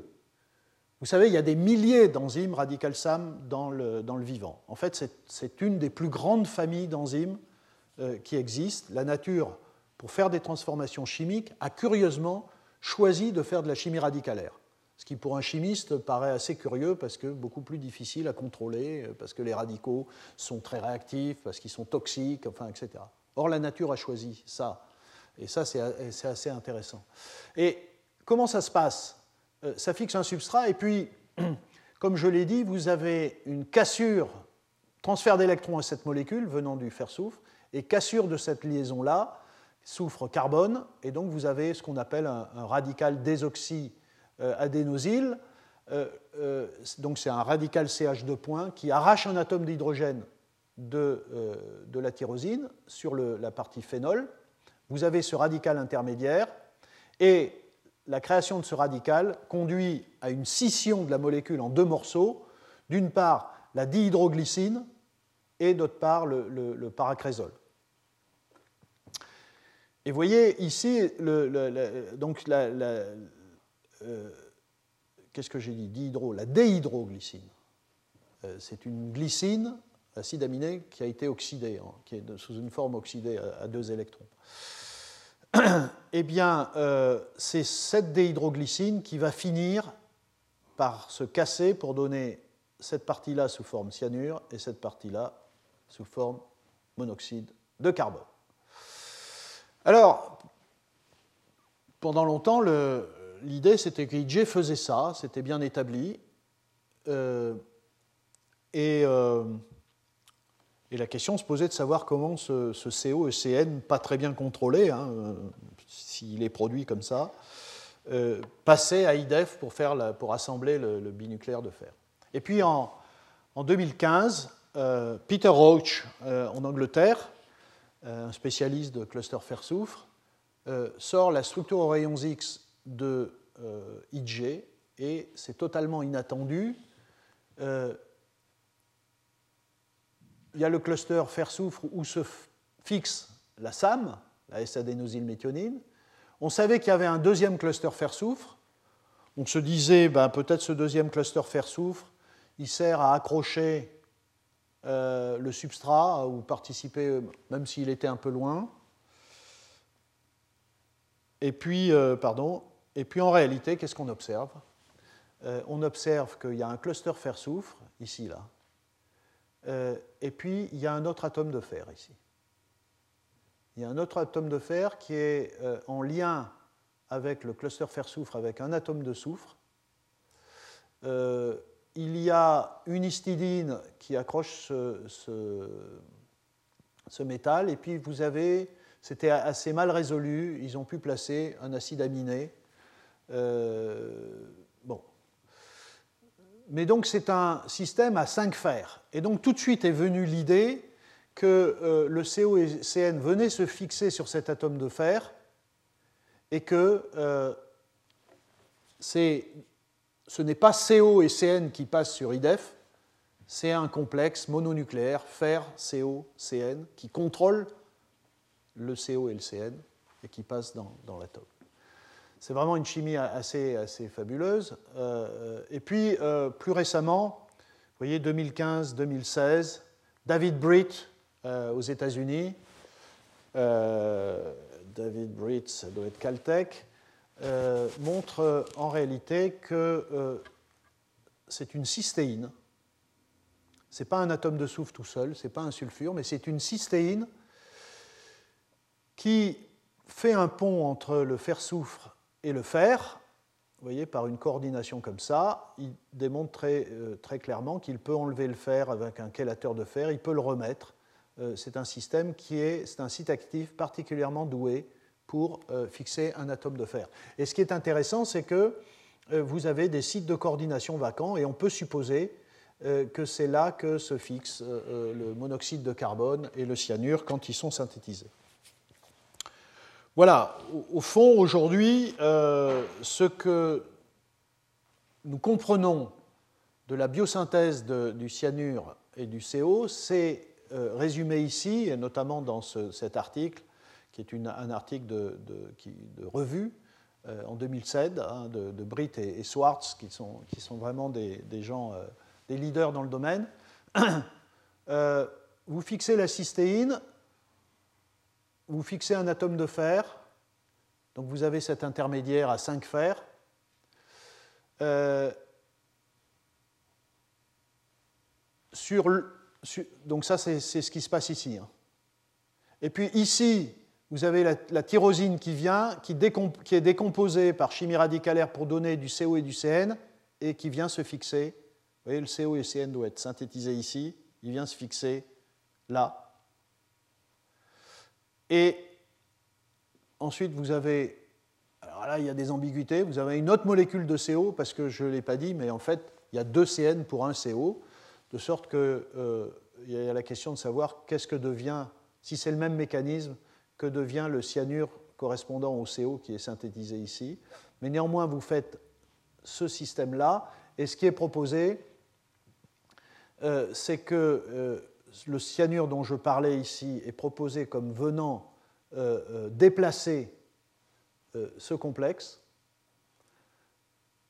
B: Vous savez, il y a des milliers d'enzymes radicales SAM dans le, dans le vivant. En fait, c'est une des plus grandes familles d'enzymes euh, qui existent. La nature, pour faire des transformations chimiques, a curieusement choisi de faire de la chimie radicalaire. Ce qui pour un chimiste paraît assez curieux parce que beaucoup plus difficile à contrôler, euh, parce que les radicaux sont très réactifs, parce qu'ils sont toxiques, enfin, etc. Or, la nature a choisi ça. Et ça, c'est assez intéressant. Et comment ça se passe? Euh, Ça fixe un substrat, et puis, comme je l'ai dit, vous avez une cassure, transfert d'électrons à cette molécule venant du fer-soufre, et cassure de cette liaison-là, soufre carbone, et donc vous avez ce qu'on appelle un, radical désoxy-adénosyle. Euh, euh, donc c'est un radical CH2 point qui arrache un atome d'hydrogène de, euh, la tyrosine sur la partie phénol. Vous avez ce radical intermédiaire, et la création de ce radical conduit à une scission de la molécule en deux morceaux. D'une part, la dihydroglycine, et d'autre part le, le. Et voyez ici, donc euh, qu'est-ce que j'ai dit? Dihydro, la déhydroglycine. Euh, c'est une glycine, acide aminé, qui a été oxydée, hein, qui est sous une forme oxydée à, deux électrons. eh bien, euh, c'est cette déhydroglycine qui va finir par se casser pour donner cette partie-là sous forme cyanure et cette partie-là sous forme monoxyde de carbone. Alors, pendant longtemps, l'idée c'était que IG faisait ça, c'était bien établi. Euh, Et, et, la question se posait de savoir comment ce, ce COECN, pas très bien contrôlé, hein, s'il est produit comme ça, passait à IDEF pour, faire pour assembler le, binucléaire de fer. Et puis en 2015, Peter Roach, en Angleterre, un spécialiste de cluster fer-soufre, sort la structure aux rayons X de euh, IG, et c'est totalement inattendu. Euh, il y a le cluster fer-soufre où se fixe la SAM, la S-adénosylméthionine. On savait qu'il y avait un deuxième cluster fer-soufre. On se disait, ben, peut-être ce deuxième cluster fer-soufre, il sert à accrocher euh, le substrat ou participer, même s'il était un peu loin. Et puis, pardon, et puis en réalité, qu'est-ce qu'on observe? Euh, On observe qu'il y a un cluster fer-soufre, ici, là, euh, et puis il y a un autre atome de fer, ici. Il y a un autre atome de fer qui est euh, en lien avec le cluster fer-soufre, avec un atome de soufre. Il y a une histidine qui accroche ce, métal, et puis vous avez, c'était assez mal résolu, ils ont pu placer un acide aminé euh, bon. Mais donc c'est un système à 5 fers. Et donc tout de suite est venue l'idée que euh, le CO et CN venaient se fixer sur cet atome de fer et que euh, ce n'est pas CO et CN qui passent sur IDEF, c'est un complexe mononucléaire fer, CO, CN qui contrôle le CO et le CN et qui passe dans, l'atome. C'est vraiment une chimie assez, assez fabuleuse. Euh, et puis, euh, plus récemment, vous voyez, 2015-2016, David Britt euh, aux États-Unis, David Britt, ça doit être Caltech, montre en réalité que c'est une cystéine. Ce n'est pas un atome de soufre tout seul, ce n'est pas un sulfure, mais c'est une cystéine qui fait un pont entre le fer-soufre et le fer, vous voyez, par une coordination comme ça, il démontre très, euh, très clairement qu'il peut enlever le fer avec un chélateur de fer, il peut le remettre. Euh, c'est un système qui est, c'est un site actif particulièrement doué pour euh, fixer un atome de fer. Et ce qui est intéressant, c'est que vous avez des sites de coordination vacants et on peut supposer que c'est là que se fixe le monoxyde de carbone et le cyanure quand ils sont synthétisés. Voilà, au fond, aujourd'hui, euh, ce que nous comprenons de la biosynthèse du cyanure et du CO, c'est euh, résumé ici, et notamment dans cet article, qui est un article de, revue euh, en 2007 hein, de, Britt et, Swartz, qui sont, vraiment des, gens, des leaders dans le domaine. vous fixez la cystéine, vous fixez un atome de fer, donc vous avez cet intermédiaire à 5 fers. Euh, donc ça, c'est ce qui se passe ici. Hein. Et puis ici, vous avez la, tyrosine qui vient, qui, est décomposée par chimie radicalaire pour donner du CO et du CN, et qui vient se fixer. Vous voyez, le CO et le CN doivent être synthétisés ici. Il vient se fixer là. Et ensuite, vous avez, alors là, il y a des ambiguïtés, vous avez une autre molécule de CO, parce que je ne l'ai pas dit, mais en fait, il y a deux CN pour un CO, de sorte qu'il euh, y a la question de savoir qu'est-ce que devient, si c'est le même mécanisme, que devient le cyanure correspondant au CO qui est synthétisé ici. Mais néanmoins, vous faites ce système-là, et ce qui est proposé, euh, c'est que euh, le cyanure dont je parlais ici est proposé comme venant euh, déplacer ce complexe.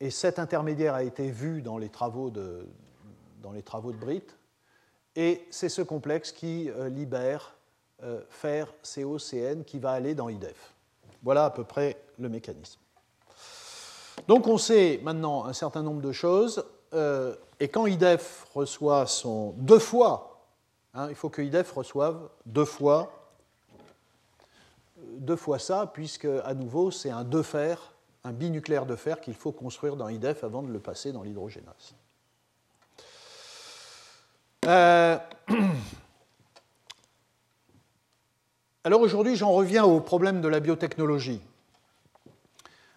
B: Et cet intermédiaire a été vu dans les travaux de, dans les travaux de Britt. Et c'est ce complexe qui libère fer COCN qui va aller dans IDEF. Voilà à peu près le mécanisme. Donc on sait maintenant un certain nombre de choses. et quand IDEF reçoit son deux fois, hein, il faut que IDEF reçoive deux fois deux fois ça, puisque à nouveau c'est un deux fer, un binucléaire de fer qu'il faut construire dans IDEF avant de le passer dans l'hydrogénase. Euh, alors aujourd'hui, j'en reviens au problème de la biotechnologie,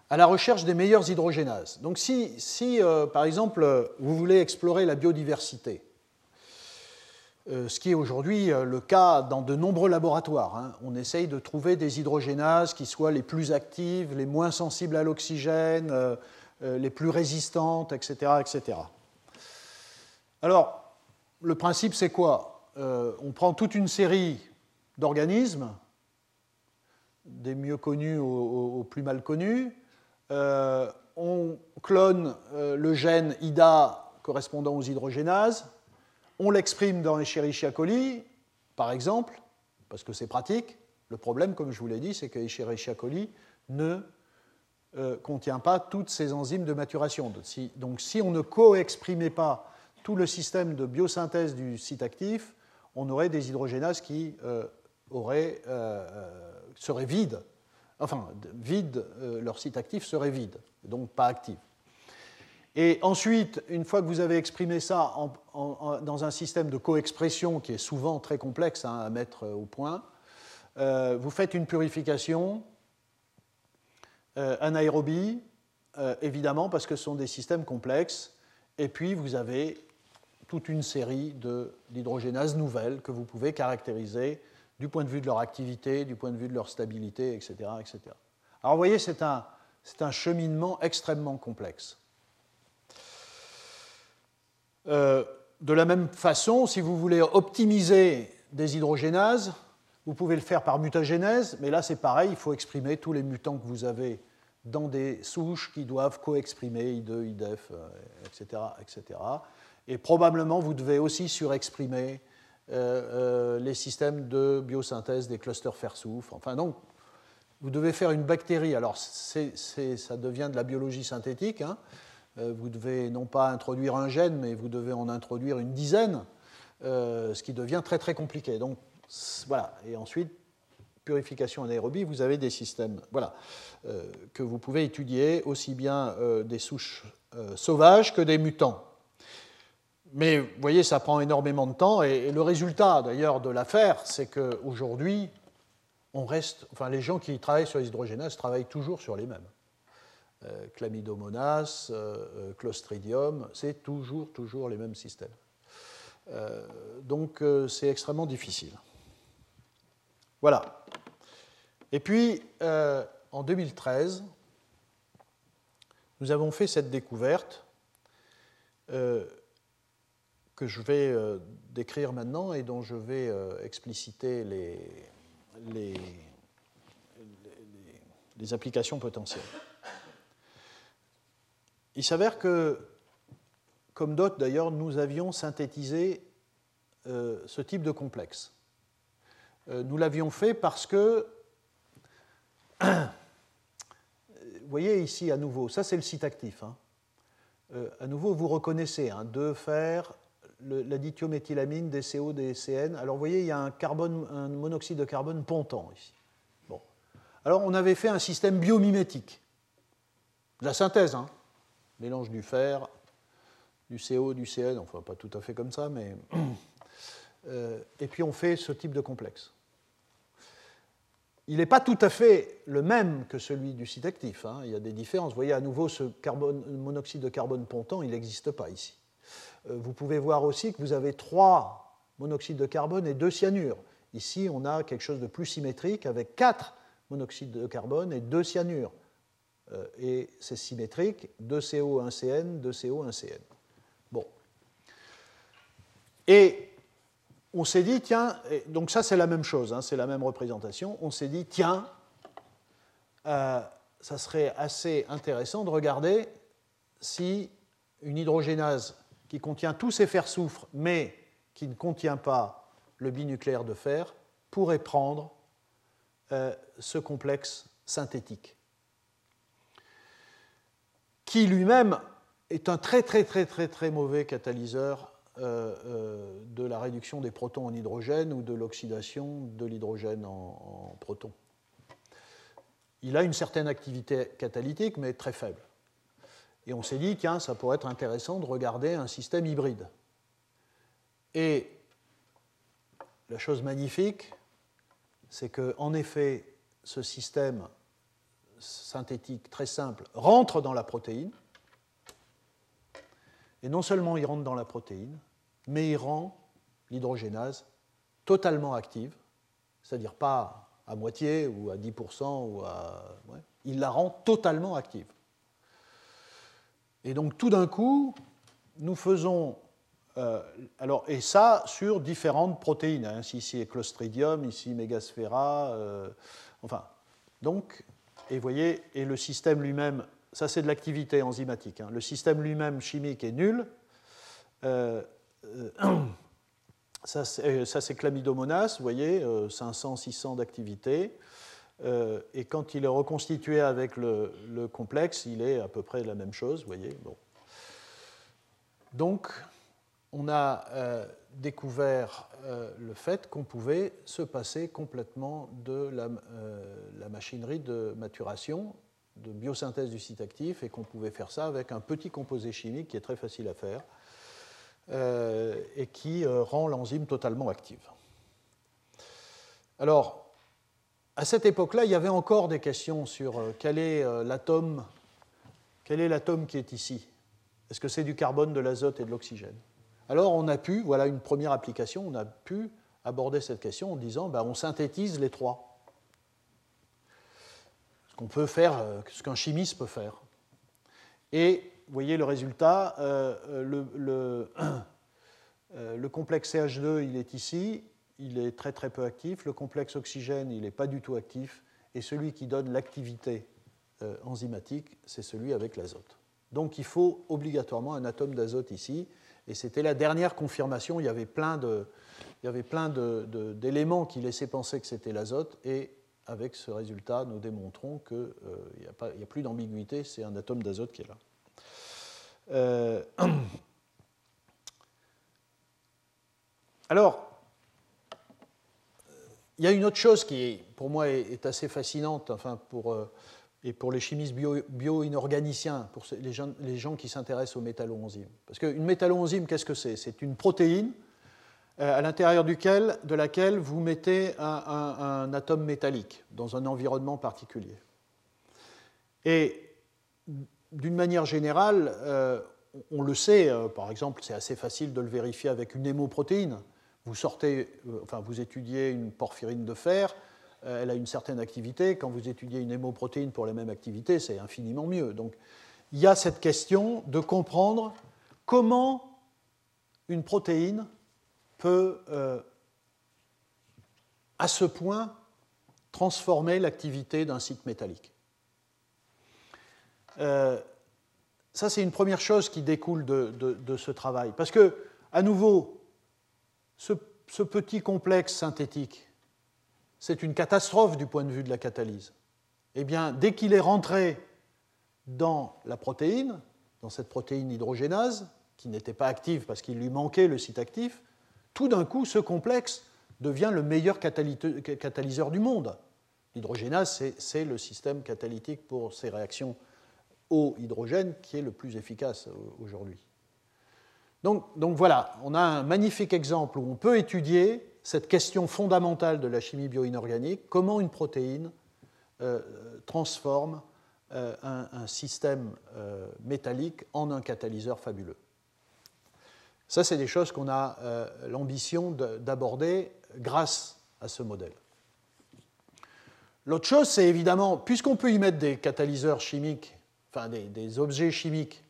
B: à la recherche des meilleures hydrogénases. Donc si, euh, par exemple, vous voulez explorer la biodiversité, euh, ce qui est aujourd'hui euh, le cas dans de nombreux laboratoires. Hein. On essaye de trouver des hydrogénases qui soient les plus actives, les moins sensibles à l'oxygène, les plus résistantes, etc. etc. Alors, le principe, c'est quoi? On prend toute une série d'organismes, des mieux connus aux, plus mal connus. on clone le gène IDA correspondant aux hydrogénases on l'exprime dans Escherichia coli, par exemple, parce que c'est pratique. Le problème, comme je vous l'ai dit, c'est que Escherichia coli ne euh, contient pas toutes ces enzymes de maturation. donc si on ne co-exprimait pas tout le système de biosynthèse du site actif, on aurait des hydrogénases qui euh, euh, seraient vides. Enfin, vide, leur site actif serait vide, donc pas actif. Et ensuite, une fois que vous avez exprimé ça dans un système de coexpression qui est souvent très complexe hein, à mettre au point, euh, vous faites une purification, euh, anaérobie, euh, évidemment, parce que ce sont des systèmes complexes, et puis vous avez toute une série d'hydrogénases nouvelles que vous pouvez caractériser du point de vue de leur activité, du point de vue de leur stabilité, etc. etc. Alors vous voyez, c'est un, cheminement extrêmement complexe. Euh, de la même façon, si vous voulez optimiser des hydrogénases, vous pouvez le faire par mutagénèse, mais là c'est pareil, il faut exprimer tous les mutants que vous avez dans des souches qui doivent co-exprimer I2, IDEF, etc., etc. Et probablement vous devez aussi surexprimer euh, euh, les systèmes de biosynthèse des clusters fer-soufre. Enfin donc, vous devez faire une bactérie. Alors ça devient de la biologie synthétique. Hein, euh, vous devez non pas introduire un gène, mais vous devez en introduire une dizaine, ce qui devient très très compliqué. Donc voilà, et ensuite, purification anaérobie, vous avez des systèmes voilà, que vous pouvez étudier, aussi bien des souches sauvages que des mutants. Mais vous voyez, ça prend énormément de temps, et, le résultat d'ailleurs de l'affaire, c'est qu'aujourd'hui, on reste, enfin les gens qui travaillent sur les hydrogénases travaillent toujours sur les mêmes. Euh, chlamydomonas, euh, euh, clostridium, c'est toujours, toujours les mêmes systèmes. donc c'est extrêmement difficile. Voilà. Et puis, en 2013, nous avons fait cette découverte que je vais décrire maintenant et dont je vais expliciter les, les applications potentielles. Il s'avère que, comme d'autres d'ailleurs, nous avions synthétisé euh, ce type de complexe. Euh, nous l'avions fait parce que, vous voyez ici à nouveau, ça c'est le site actif. Hein. Euh, à nouveau, vous reconnaissez hein, deux fer, la dithiométhylamine, DCO, DCN. Alors vous voyez, il y a un, monoxyde de carbone pontant ici. Alors on avait fait un système biomimétique. La synthèse, hein mélange du fer, du CO, du CN, enfin pas tout à fait comme ça, mais. Euh, et puis on fait ce type de complexe. Il n'est pas tout à fait le même que celui du site actif. Hein. Il y a des différences. Vous voyez à nouveau ce monoxyde de carbone pontant, il n'existe pas ici. Euh, vous pouvez voir aussi que vous avez trois monoxydes de carbone et deux cyanures. Ici, on a quelque chose de plus symétrique avec quatre monoxydes de carbone et deux cyanures. Euh, et c'est symétrique, 2CO, 1CN, 2CO, 1CN. Bon. Et on s'est dit, tiens, donc ça c'est la même chose, hein, c'est la même représentation, on s'est dit, tiens, euh, ça serait assez intéressant de regarder si une hydrogénase qui contient tous ces fers soufre, mais qui ne contient pas le binucléaire de fer, pourrait prendre euh, ce complexe synthétique qui lui-même est un très très très très très mauvais catalyseur euh, euh, de la réduction des protons en hydrogène ou de l'oxydation de l'hydrogène en, protons. Il a une certaine activité catalytique, mais très faible. Et on s'est dit, tiens, ça pourrait être intéressant de regarder un système hybride. Et la chose magnifique, c'est que, en effet, ce système synthétique très simple rentre dans la protéine. Et non seulement il rentre dans la protéine, mais il rend l'hydrogénase totalement active, c'est-à-dire pas à moitié ou à 10% ou à. il la rend totalement active. Et donc tout d'un coup, nous faisons. Euh, alors, et ça sur différentes protéines. Hein. Ici, Clostridium, ici Megasphaera. Euh, enfin, donc, et voyez, et le système lui-même, ça c'est de l'activité enzymatique. Hein. Le système lui-même chimique est nul. Euh, ça, c'est Chlamydomonas, vous voyez, 500, 600 d'activité. Euh, et quand il est reconstitué avec le, complexe, il est à peu près la même chose, vous voyez. Bon. Donc, on a euh, découvert euh, le fait qu'on pouvait se passer complètement de la, la, machinerie de maturation, de biosynthèse du site actif, et qu'on pouvait faire ça avec un petit composé chimique qui est très facile à faire et qui rend l'enzyme totalement active. Alors, à cette époque-là, il y avait encore des questions sur euh, quel est euh, l'atome quel est l'atome qui est ici? Est-ce que c'est du carbone, de l'azote et de l'oxygène? Alors on a pu, voilà une première application, on a pu aborder cette question en disant ben, on synthétise les trois. Ce qu'on peut faire, euh, ce qu'un chimiste peut faire. Et vous voyez le résultat, le, le, le, complexe CH2, il est ici, il est très très peu actif. Le complexe oxygène, il n'est pas du tout actif. Et celui qui donne l'activité euh, enzymatique, c'est celui avec l'azote. Donc il faut obligatoirement un atome d'azote ici. Et c'était la dernière confirmation. Il y avait plein, d'éléments qui laissaient penser que c'était l'azote. Et avec ce résultat, nous démontrons qu'il euh, n'y a, a, plus d'ambiguïté, c'est un atome d'azote qui est là. Euh, alors, il y a une autre chose qui, pour moi, est, assez fascinante, enfin, pour, euh, et pour les chimistes bio-inorganiciens, pour les gens, les gens qui s'intéressent aux métalloenzymes. Parce qu'une métalloenzyme, qu'est-ce que c'est? C'est une protéine euh, à l'intérieur de laquelle vous mettez un, atome métallique dans un environnement particulier. Et d'une manière générale, euh, on le sait, par exemple, c'est assez facile de le vérifier avec une hémoprotéine vous sortez, euh, enfin, vous étudiez une porphyrine de fer, euh, elle a une certaine activité. Quand vous étudiez une hémoprotéine pour la même activité, c'est infiniment mieux. Donc, il y a cette question de comprendre comment une protéine peut, euh, à ce point, transformer l'activité d'un site métallique. ça, c'est une première chose qui découle de, de, ce travail. Parce que, à nouveau, ce, petit complexe synthétique, c'est une catastrophe du point de vue de la catalyse. Eh bien, dès qu'il est rentré dans la protéine, dans cette protéine hydrogénase, qui n'était pas active parce qu'il lui manquait le site actif, tout d'un coup, ce complexe devient le meilleur catalyseur du monde. L'hydrogénase, c'est le système catalytique pour ces réactions au hydrogène qui est le plus efficace aujourd'hui. Donc, voilà, on a un magnifique exemple où on peut étudier cette question fondamentale de la chimie bioinorganique, comment une protéine euh, transforme euh, un, système euh, métallique en un catalyseur fabuleux. Ça, c'est des choses qu'on a l'ambition d'aborder grâce à ce modèle. L'autre chose, c'est évidemment, puisqu'on peut y mettre des catalyseurs chimiques, enfin des, objets chimiques,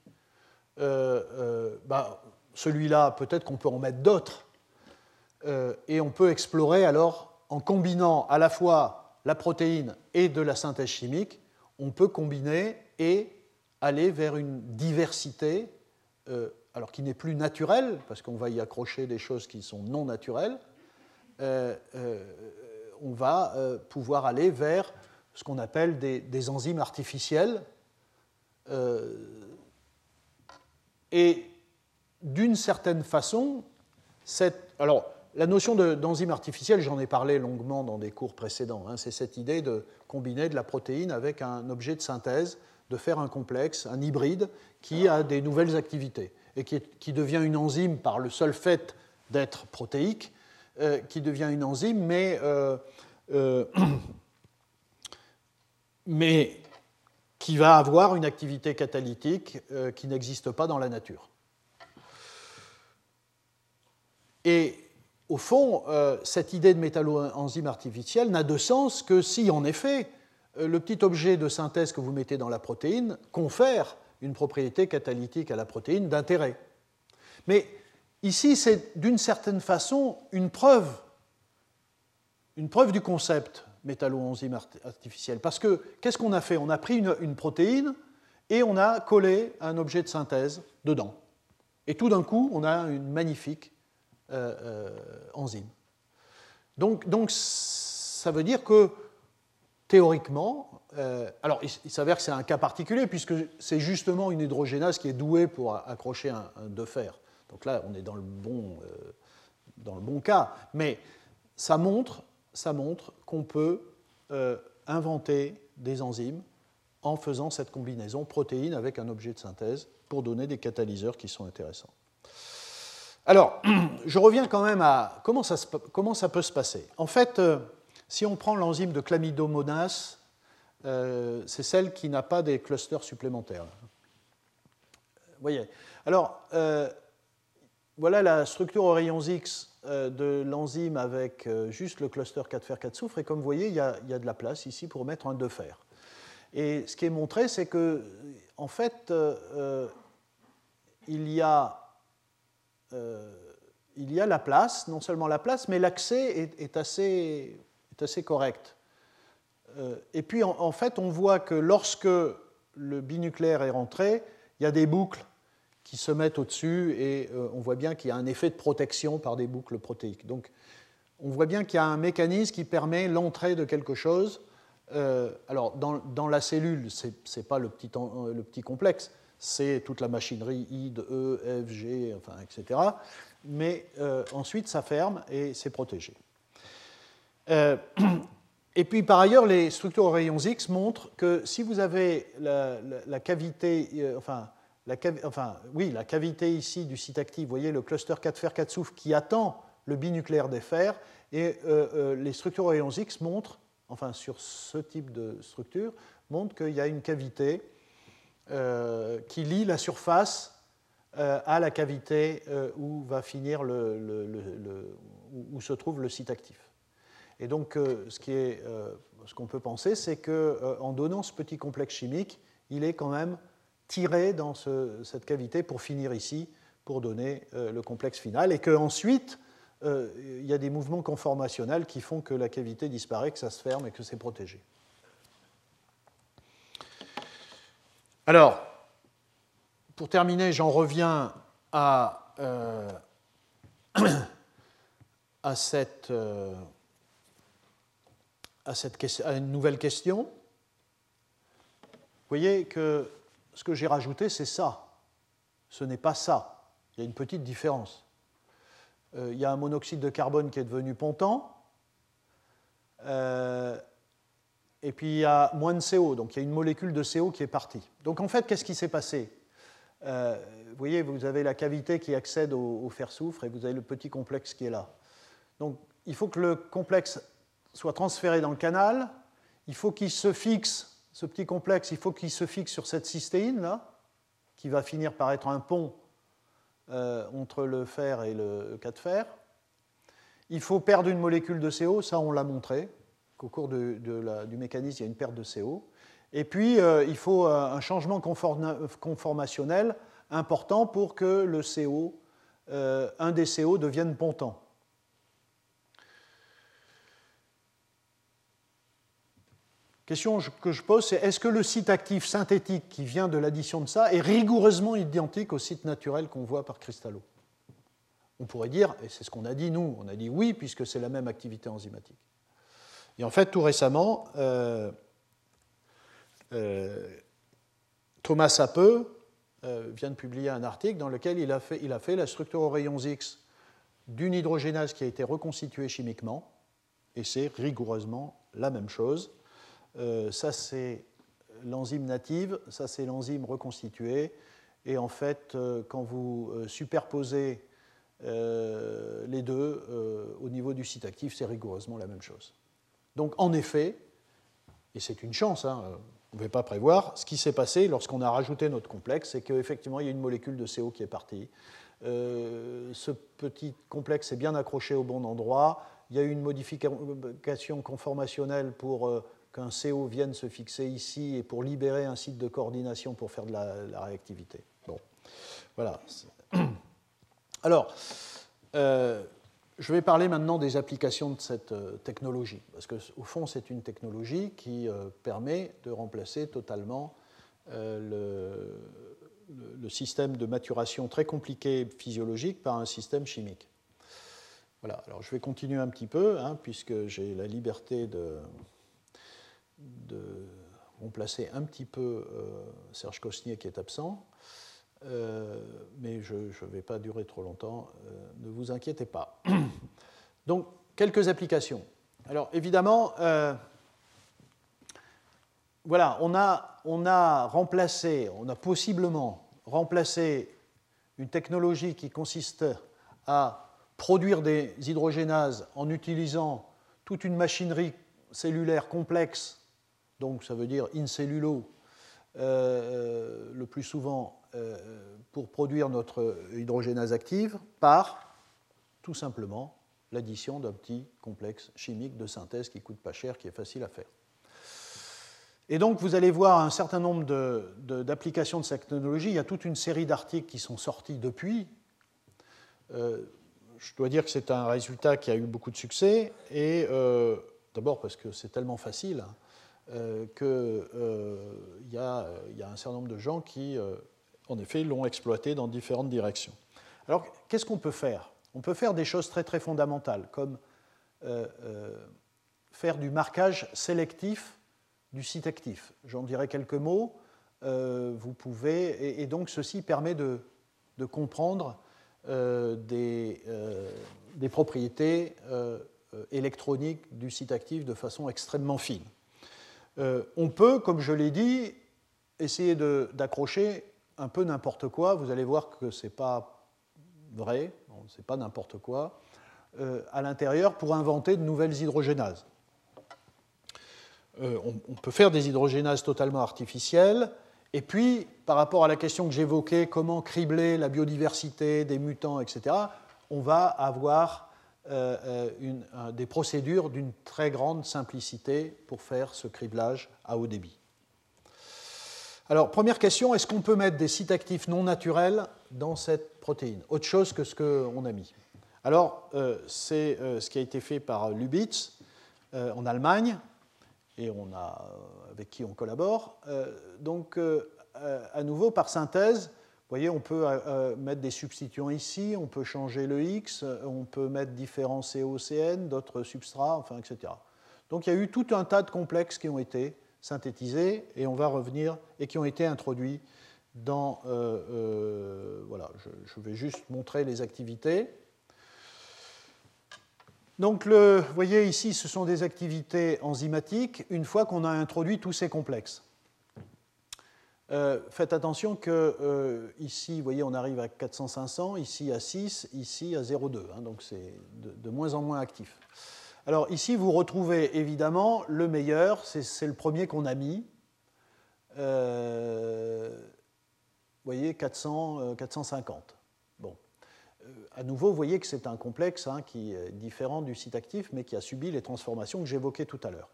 B: bah, celui-là, peut-être qu'on peut en mettre d'autres. Euh, et on peut explorer alors, en combinant à la fois la protéine et de la synthèse chimique, on peut combiner et aller vers une diversité, euh, alors qui n'est plus naturelle, parce qu'on va y accrocher des choses qui sont non naturelles, euh, on va pouvoir aller vers ce qu'on appelle des, des, enzymes artificielles. et d'une certaine façon, alors, la notion d'enzyme artificielle, j'en ai parlé longuement dans des cours précédents, hein, c'est cette idée de combiner de la protéine avec un objet de synthèse, de faire un complexe, un hybride, qui a des nouvelles activités et qui, devient une enzyme par le seul fait d'être protéique, qui devient une enzyme, mais, mais qui va avoir une activité catalytique qui n'existe pas dans la nature. Et au fond, euh, cette idée de métalloenzyme artificielle n'a de sens que si, en effet, euh, le petit objet de synthèse que vous mettez dans la protéine confère une propriété catalytique à la protéine d'intérêt. Mais ici, c'est d'une certaine façon une preuve, une preuve du concept métalloenzyme artificielle. Parce que qu'est-ce qu'on a fait? On a pris une protéine et on a collé un objet de synthèse dedans. Et tout d'un coup, on a une magnifique enzyme. Donc, ça veut dire que théoriquement, euh, alors il, s'avère que c'est un cas particulier puisque c'est justement une hydrogénase qui est douée pour accrocher un, de fer. Donc là, on est dans le bon, dans le bon cas. Mais ça montre, ça montre qu'on peut inventer des enzymes en faisant cette combinaison protéine avec un objet de synthèse pour donner des catalyseurs qui sont intéressants. Alors, je reviens quand même à comment ça, peut se passer. En fait, euh, si on prend l'enzyme de chlamydomonas, euh, c'est celle qui n'a pas des clusters supplémentaires. Vous voyez. Alors, euh, voilà la structure aux rayons X de l'enzyme avec juste le cluster 4 fer 4 soufre. Et comme vous voyez, il y, a, de la place ici pour mettre un 2 fer. Et ce qui est montré, c'est que, en fait, il y a il y a la place, non seulement la place, mais l'accès est, assez, correct. Euh, et puis, en, fait, on voit que lorsque le binucléaire est rentré, il y a des boucles qui se mettent au-dessus et euh, on voit bien qu'il y a un effet de protection par des boucles protéiques. Donc, on voit bien qu'il y a un mécanisme qui permet l'entrée de quelque chose. alors, dans, la cellule, ce n'est pas le petit complexe, c'est toute la machinerie I E, F, G, enfin, etc. Mais euh, ensuite, ça ferme et c'est protégé. Euh, et puis, par ailleurs, les structures aux rayons X montrent que si vous avez la, cavité, euh, enfin, la, enfin, oui, la cavité ici du site actif, vous voyez le cluster 4 fer 4 soufre qui attend le binucléaire des fers, et les structures aux rayons X montrent, enfin, sur ce type de structure, montrent qu'il y a une cavité qui lie la surface euh, à la cavité euh, où va finir le, où se trouve le site actif. Et donc, ce qu'on peut penser, c'est qu'en donnant ce petit complexe chimique, il est quand même tiré dans cette cavité pour finir ici, pour donner le complexe final, et qu'ensuite, il y a des mouvements conformationnels qui font que la cavité disparaît, que ça se ferme et que c'est protégé. Alors, pour terminer, j'en reviens à, euh, cette, euh, une nouvelle question. Vous voyez que ce que j'ai rajouté, c'est ça. Ce n'est pas ça. Il y a une petite différence. Euh, il y a un monoxyde de carbone qui est devenu pontant. Et puis il y a moins de CO, donc il y a une molécule de CO qui est partie. Donc en fait, qu'est-ce qui s'est passé? Euh, Vous voyez, vous avez la cavité qui accède au, fer-soufre et vous avez le petit complexe qui est là. Donc il faut que le complexe soit transféré dans le canal, il faut qu'il se fixe, ce petit complexe, il faut qu'il se fixe sur cette cystéine là, qui va finir par être un pont euh, entre le fer et le 4 fer. Il faut perdre une molécule de CO, ça on l'a montré, qu'au cours du mécanisme, il y a une perte de CO. Et puis, euh, il faut un changement conformationnel important pour que le CO, euh, un des CO devienne pontant. Question que je pose, c'est est-ce que le site actif synthétique qui vient de l'addition de ça est rigoureusement identique au site naturel qu'on voit par cristallo On pourrait dire, et c'est ce qu'on a dit nous, on a dit oui, puisque c'est la même activité enzymatique. Et en fait, tout récemment, euh, euh, Thomas Sapeux euh, vient de publier un article dans lequel il a fait, il a fait la structure aux rayons X d'une hydrogénase qui a été reconstituée chimiquement, et c'est rigoureusement la même chose. ça, c'est l'enzyme native, ça, c'est l'enzyme reconstituée, et en fait, quand vous superposez les deux, au niveau du site actif, c'est rigoureusement la même chose. Donc en effet, et c'est une chance, hein, on ne pouvait pas prévoir, ce qui s'est passé lorsqu'on a rajouté notre complexe, c'est qu'effectivement, il y a une molécule de CO qui est partie. Euh, ce petit complexe est bien accroché au bon endroit. Il y a eu une modification conformationnelle pour euh, qu'un CO vienne se fixer ici et pour libérer un site de coordination pour faire de la, réactivité. Bon, voilà. Alors, euh, je vais parler maintenant des applications de cette euh, technologie, parce qu'au fond, c'est une technologie qui euh, permet de remplacer totalement euh, le, système de maturation très compliqué physiologique par un système chimique. Voilà, alors je vais continuer un petit peu, hein, puisque j'ai la liberté de, remplacer un petit peu Serge Cosnier qui est absent. Euh, mais je ne vais pas durer trop longtemps, euh, ne vous inquiétez pas. Donc, quelques applications. Alors, évidemment, euh, voilà, on a, on a remplacé, on a possiblement remplacé une technologie qui consiste à produire des hydrogénases en utilisant toute une machinerie cellulaire complexe, donc ça veut dire in cellulo, le plus souvent pour produire notre hydrogénase active par tout simplement l'addition d'un petit complexe chimique de synthèse qui coûte pas cher, qui est facile à faire. Et donc, vous allez voir un certain nombre d'applications de, cette technologie. Il y a toute une série d'articles qui sont sortis depuis. Euh, je dois dire que c'est un résultat qui a eu beaucoup de succès. Et euh, d'abord parce que c'est tellement facile hein, qu'il y, y, a un certain nombre de gens qui en effet, l'ont exploité dans différentes directions. Alors, qu'est-ce qu'on peut faire? On peut faire des choses très très fondamentales, comme euh, euh, faire du marquage sélectif du site actif. J'en dirai quelques mots. Euh, vous pouvez, et, donc ceci permet de, comprendre des, des, propriétés électroniques du site actif de façon extrêmement fine. on peut, comme je l'ai dit, essayer d'accrocher un peu n'importe quoi, vous allez voir que ce n'est pas vrai, ce n'est pas n'importe quoi, euh, à l'intérieur pour inventer de nouvelles hydrogénases. Euh, on, peut faire des hydrogénases totalement artificielles, et puis par rapport à la question que j'évoquais, comment cribler la biodiversité des mutants, etc., on va avoir euh, des procédures d'une très grande simplicité pour faire ce criblage à haut débit. Alors, première question, est-ce qu'on peut mettre des sites actifs non naturels dans cette protéine? Autre chose que ce qu'on a mis. Alors, euh, c'est euh, ce qui a été fait par Lubitz euh, en Allemagne, et on a, avec qui on collabore. donc, à nouveau, par synthèse, vous voyez, on peut mettre des substituants ici, on peut changer le X, on peut mettre différents COCN, d'autres substrats, enfin, etc. Donc, il y a eu tout un tas de complexes qui ont été synthétisés et on va revenir et qui ont été introduits dans. Euh, euh, voilà, je, vais juste montrer les activités. Donc, le, voyez ici, ce sont des activités enzymatiques une fois qu'on a introduit tous ces complexes. Euh, faites attention que ici, vous voyez, on arrive à 400-500, ici à 6, ici à 0,2, hein, donc c'est de, moins en moins actif. Alors ici, vous retrouvez évidemment le meilleur, c'est le premier qu'on a mis. Euh, vous voyez, 400, 450. Euh, bon. Euh, à nouveau, vous voyez que c'est un complexe hein, qui est différent du site actif, mais qui a subi les transformations que j'évoquais tout à l'heure.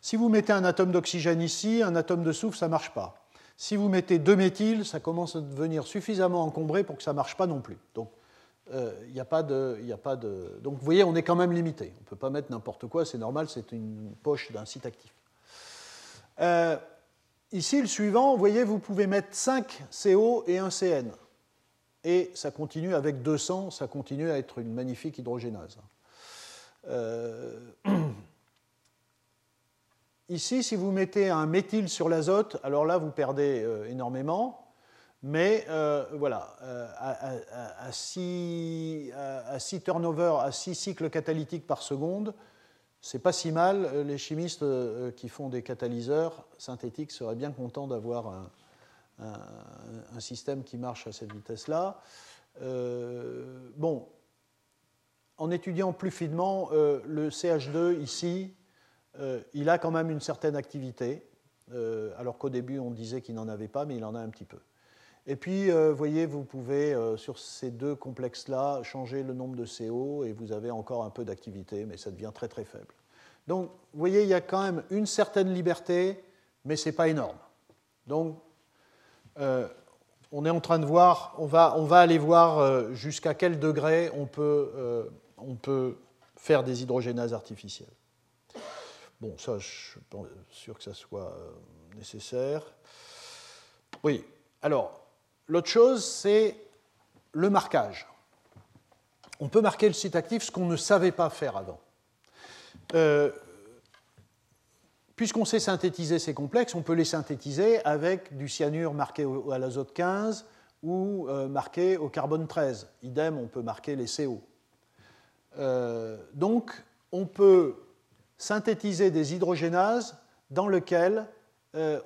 B: Si vous mettez un atome d'oxygène ici, un atome de soufre, ça ne marche pas. Si vous mettez deux méthyl, ça commence à devenir suffisamment encombré pour que ça ne marche pas non plus. Donc, euh, a, pas de, a pas de. Donc vous voyez, on est quand même limité. On ne peut pas mettre n'importe quoi, c'est normal, c'est une poche d'un site actif. Euh, ici, le suivant, vous voyez, vous pouvez mettre 5 CO et 1 CN. Et ça continue avec 200, ça continue à être une magnifique hydrogénase. Euh, ici, si vous mettez un méthyle sur l'azote, alors là, vous perdez énormément. Mais euh, voilà, euh, à, 6 turnovers, à 6 cycles catalytiques par seconde, c'est pas si mal. Les chimistes euh, qui font des catalyseurs synthétiques seraient bien contents d'avoir un, système qui marche à cette vitesse-là. bon, en étudiant plus finement, le CH2 ici, il a quand même une certaine activité, alors qu'au début on disait qu'il n'en avait pas, mais il en a un petit peu. Et puis, vous voyez, vous pouvez, sur ces deux complexes-là, changer le nombre de CO et vous avez encore un peu d'activité, mais ça devient très très faible. Donc, vous voyez, il y a quand même une certaine liberté, mais ce n'est pas énorme. Donc, euh, on est en train de voir, on va, on va aller voir euh, jusqu'à quel degré on peut, euh, on peut faire des hydrogénases artificielles. Bon, ça, je suis pas sûr que ça soit nécessaire. Oui, alors, l'autre chose, c'est le marquage. On peut marquer le site actif, ce qu'on ne savait pas faire avant. Euh, puisqu'on sait synthétiser ces complexes, on peut les synthétiser avec du cyanure marqué à l'azote 15 ou euh, marqué au carbone 13. Idem, on peut marquer les CO. Euh, donc, on peut synthétiser des hydrogénases dans lesquelles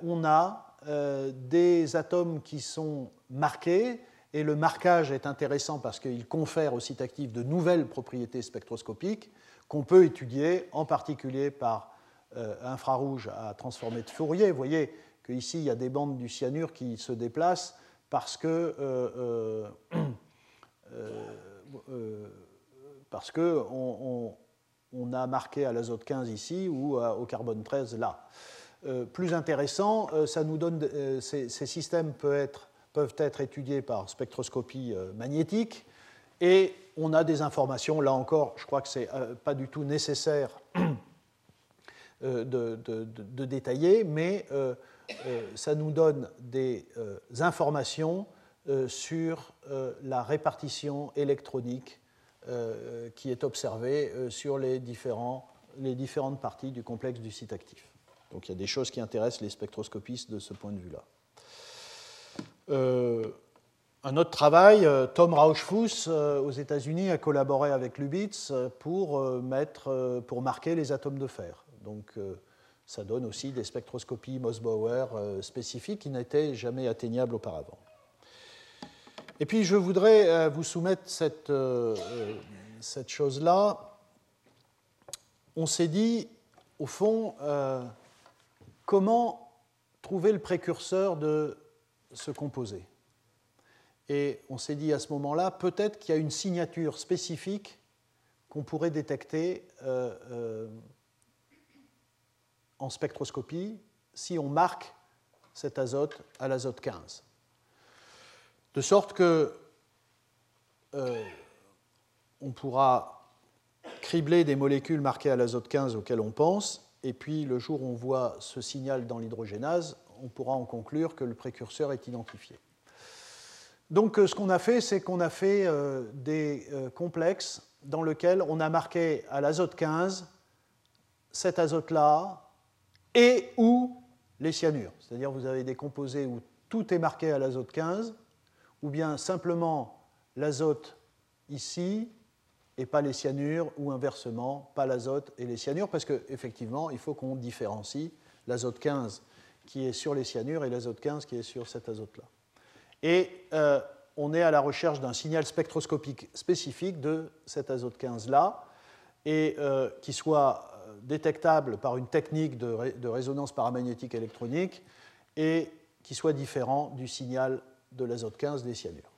B: on a des atomes qui sont marqués, et le marquage est intéressant parce qu'il confère au site actif de nouvelles propriétés spectroscopiques qu'on peut étudier, en particulier par euh, infrarouge à transformer de Fourier. Vous voyez qu'ici, il y a des bandes du cyanure qui se déplacent parce que, euh, euh, parce on, a marqué à l'azote 15 ici ou au carbone 13 là. Plus intéressant, nous donne, ces, systèmes peuvent être, étudiés par spectroscopie magnétique et on a des informations, là encore, je crois que ce n'est euh, pas du tout nécessaire euh, de, détailler, mais euh, ça nous donne des informations sur la répartition électronique qui est observée sur les différentes parties du complexe du site actif. Donc il y a des choses qui intéressent les spectroscopistes de ce point de vue-là. Un autre travail, euh, Tom Rauschfuss euh, aux États-Unis a collaboré avec Lubitz euh, pour, mettre, pour marquer les atomes de fer. Donc ça donne aussi des spectroscopies Mossbauer spécifiques qui n'étaient jamais atteignables auparavant. Et puis je voudrais vous soumettre cette, cette chose-là. On s'est dit, au fond, comment trouver le précurseur de ce composé et on s'est dit à ce moment-là, peut-être qu'il y a une signature spécifique qu'on pourrait détecter euh, euh, en spectroscopie si on marque cet azote à l'azote 15. De sorte que euh, on pourra cribler des molécules marquées à l'azote 15 auxquelles on pense, et puis le jour où on voit ce signal dans l'hydrogénase, on pourra en conclure que le précurseur est identifié. Donc euh, ce qu'on a fait, c'est qu'on a fait euh, des euh, complexes dans lesquels on a marqué à l'azote 15 cet azote-là et ou les cyanures. C'est-à-dire vous avez des composés où tout est marqué à l'azote 15, ou bien simplement l'azote ici et pas les cyanures, ou inversement, pas l'azote et les cyanures, parce qu'effectivement, il faut qu'on différencie l'azote 15 qui est sur les cyanures et l'azote 15 qui est sur cet azote-là. Et euh, on est à la recherche d'un signal spectroscopique spécifique de cet azote 15-là, et euh, qui soit euh, détectable par une technique de, résonance paramagnétique électronique et qui soit différent du signal de l'azote 15 des cyanures.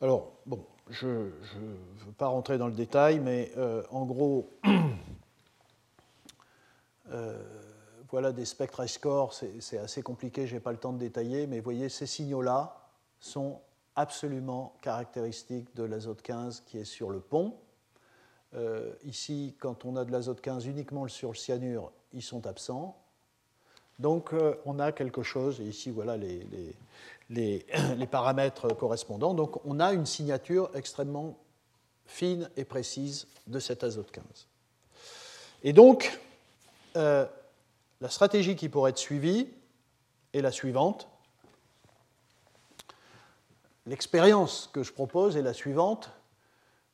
B: Alors, bon, je ne veux pas rentrer dans le détail, mais en gros, voilà des spectres score, c'est assez compliqué, je n'ai pas le temps de détailler, mais vous voyez, ces signaux-là sont absolument caractéristiques de l'azote 15 qui est sur le pont. Euh, ici, quand on a de l'azote 15 uniquement sur le cyanure, ils sont absents. Donc euh, on a quelque chose, ici voilà les, les, paramètres correspondants. Donc on a une signature extrêmement fine et précise de cet azote 15. Et donc, euh, la stratégie qui pourrait être suivie est la suivante. L'expérience que je propose est la suivante.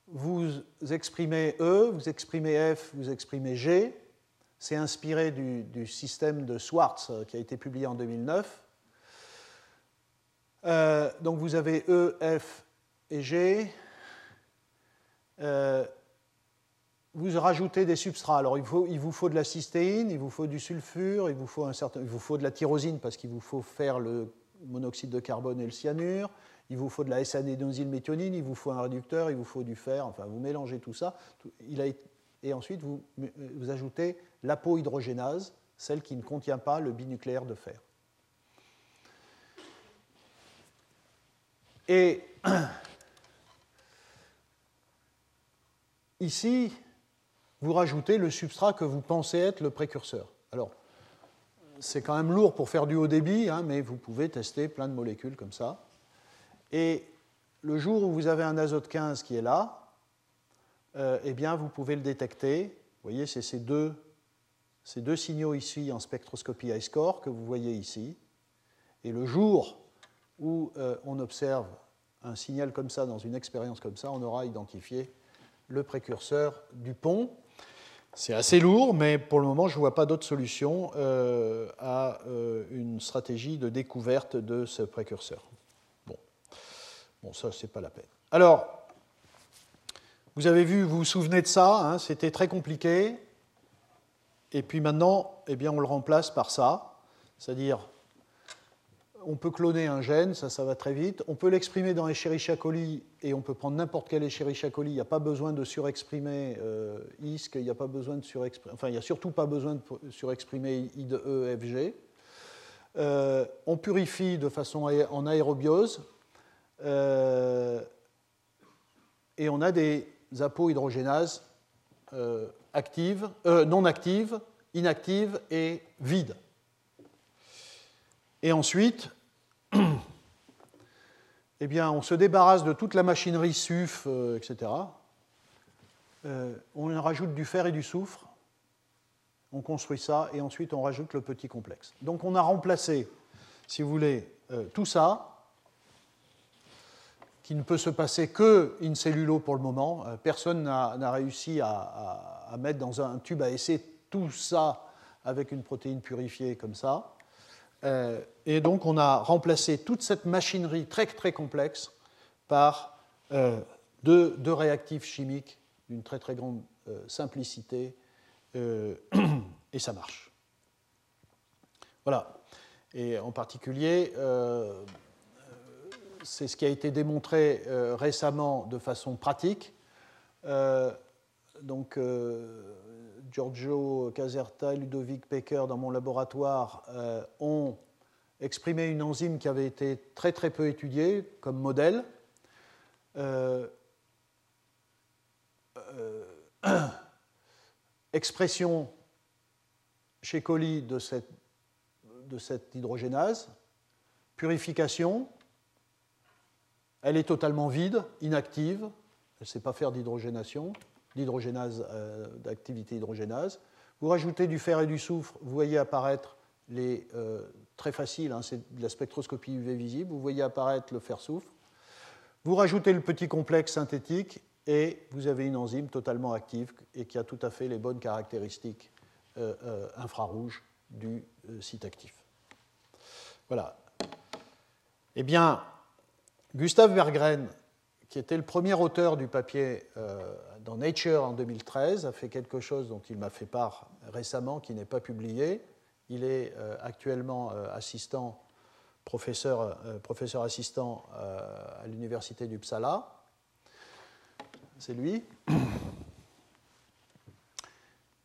B: Vous exprimez E, vous exprimez F, vous exprimez G. C'est inspiré du, système de Swartz euh, qui a été publié en 2009. Euh, donc vous avez E, F et G. vous rajoutez des substrats. Alors il, vous faut de la cystéine, il vous faut du sulfure, il vous faut, un certain, il vous faut de la tyrosine parce qu'il vous faut faire le monoxyde de carbone et le cyanure, il vous faut de la S-adénosylméthionine, il vous faut un réducteur, il vous faut du fer, enfin vous mélangez tout ça, et ensuite vous, vous ajoutez l'apohydrogénase, celle qui ne contient pas le binucléaire de fer. Et ici, vous rajoutez le substrat que vous pensez être le précurseur. Alors, c'est quand même lourd pour faire du haut débit, hein, mais vous pouvez tester plein de molécules comme ça. Et le jour où vous avez un azote 15 qui est là, euh, eh bien, vous pouvez le détecter. Vous voyez, c'est ces deux, ces deux signaux ici en spectroscopie I-score que vous voyez ici. Et le jour où euh, on observe un signal comme ça dans une expérience comme ça, on aura identifié le précurseur du pont. C'est assez lourd, mais pour le moment, je ne vois pas d'autre solution euh, à euh, une stratégie de découverte de ce précurseur. Bon, bon ça, c'est pas la peine. Alors, vous avez vu, vous vous souvenez de ça, hein, c'était très compliqué. Et puis maintenant, eh bien, on le remplace par ça, c'est-à-dire on peut cloner un gène, ça, ça va très vite. On peut l'exprimer dans Escherichia coli et on peut prendre n'importe quel Escherichia coli. Il n'y a pas besoin de surexprimer euh, ISC, il n'y a pas besoin de surexprimer, enfin, il n'y a surtout pas besoin de surexprimer I de E. Euh, on purifie de façon en aérobiose euh, et on a des apohydrogénases actives, non actives, inactives et vides. Et ensuite, eh bien, on se débarrasse de toute la machinerie SUF, euh, etc. Euh, on rajoute du fer et du soufre, on construit ça, et ensuite on rajoute le petit complexe. Donc on a remplacé, si vous voulez, euh, tout ça, qui ne peut se passer que in cellulo pour le moment. personne n'a réussi à, à, mettre dans un tube à essai tout ça avec une protéine purifiée comme ça. Euh, et donc on a remplacé toute cette machinerie très très complexe par euh, deux, réactifs chimiques d'une très très grande euh, simplicité, et ça marche. Voilà. Et en particulier, c'est ce qui a été démontré récemment de façon pratique. donc, Giorgio Caserta et Ludovic Pecker dans mon laboratoire euh, ont exprimé une enzyme qui avait été très très peu étudiée comme modèle. Euh, euh, expression chez coli de cette, de cette hydrogénase, purification, elle est totalement vide, inactive, elle ne sait pas faire d'hydrogénation, d'hydrogénase, euh, d'activité hydrogénase. Vous rajoutez du fer et du soufre, vous voyez apparaître les. Euh, très facile, hein, c'est de la spectroscopie UV visible, vous voyez apparaître le fer-soufre. Vous rajoutez le petit complexe synthétique et vous avez une enzyme totalement active et qui a tout à fait les bonnes caractéristiques euh, infrarouges du site actif. Voilà. Eh bien, Gustave Berggren, qui était le premier auteur du papier dans Nature en 2013, a fait quelque chose dont il m'a fait part récemment, qui n'est pas publié. Il est euh, actuellement euh, assistant, professeur, euh, professeur assistant à l'université d'Uppsala. C'est lui.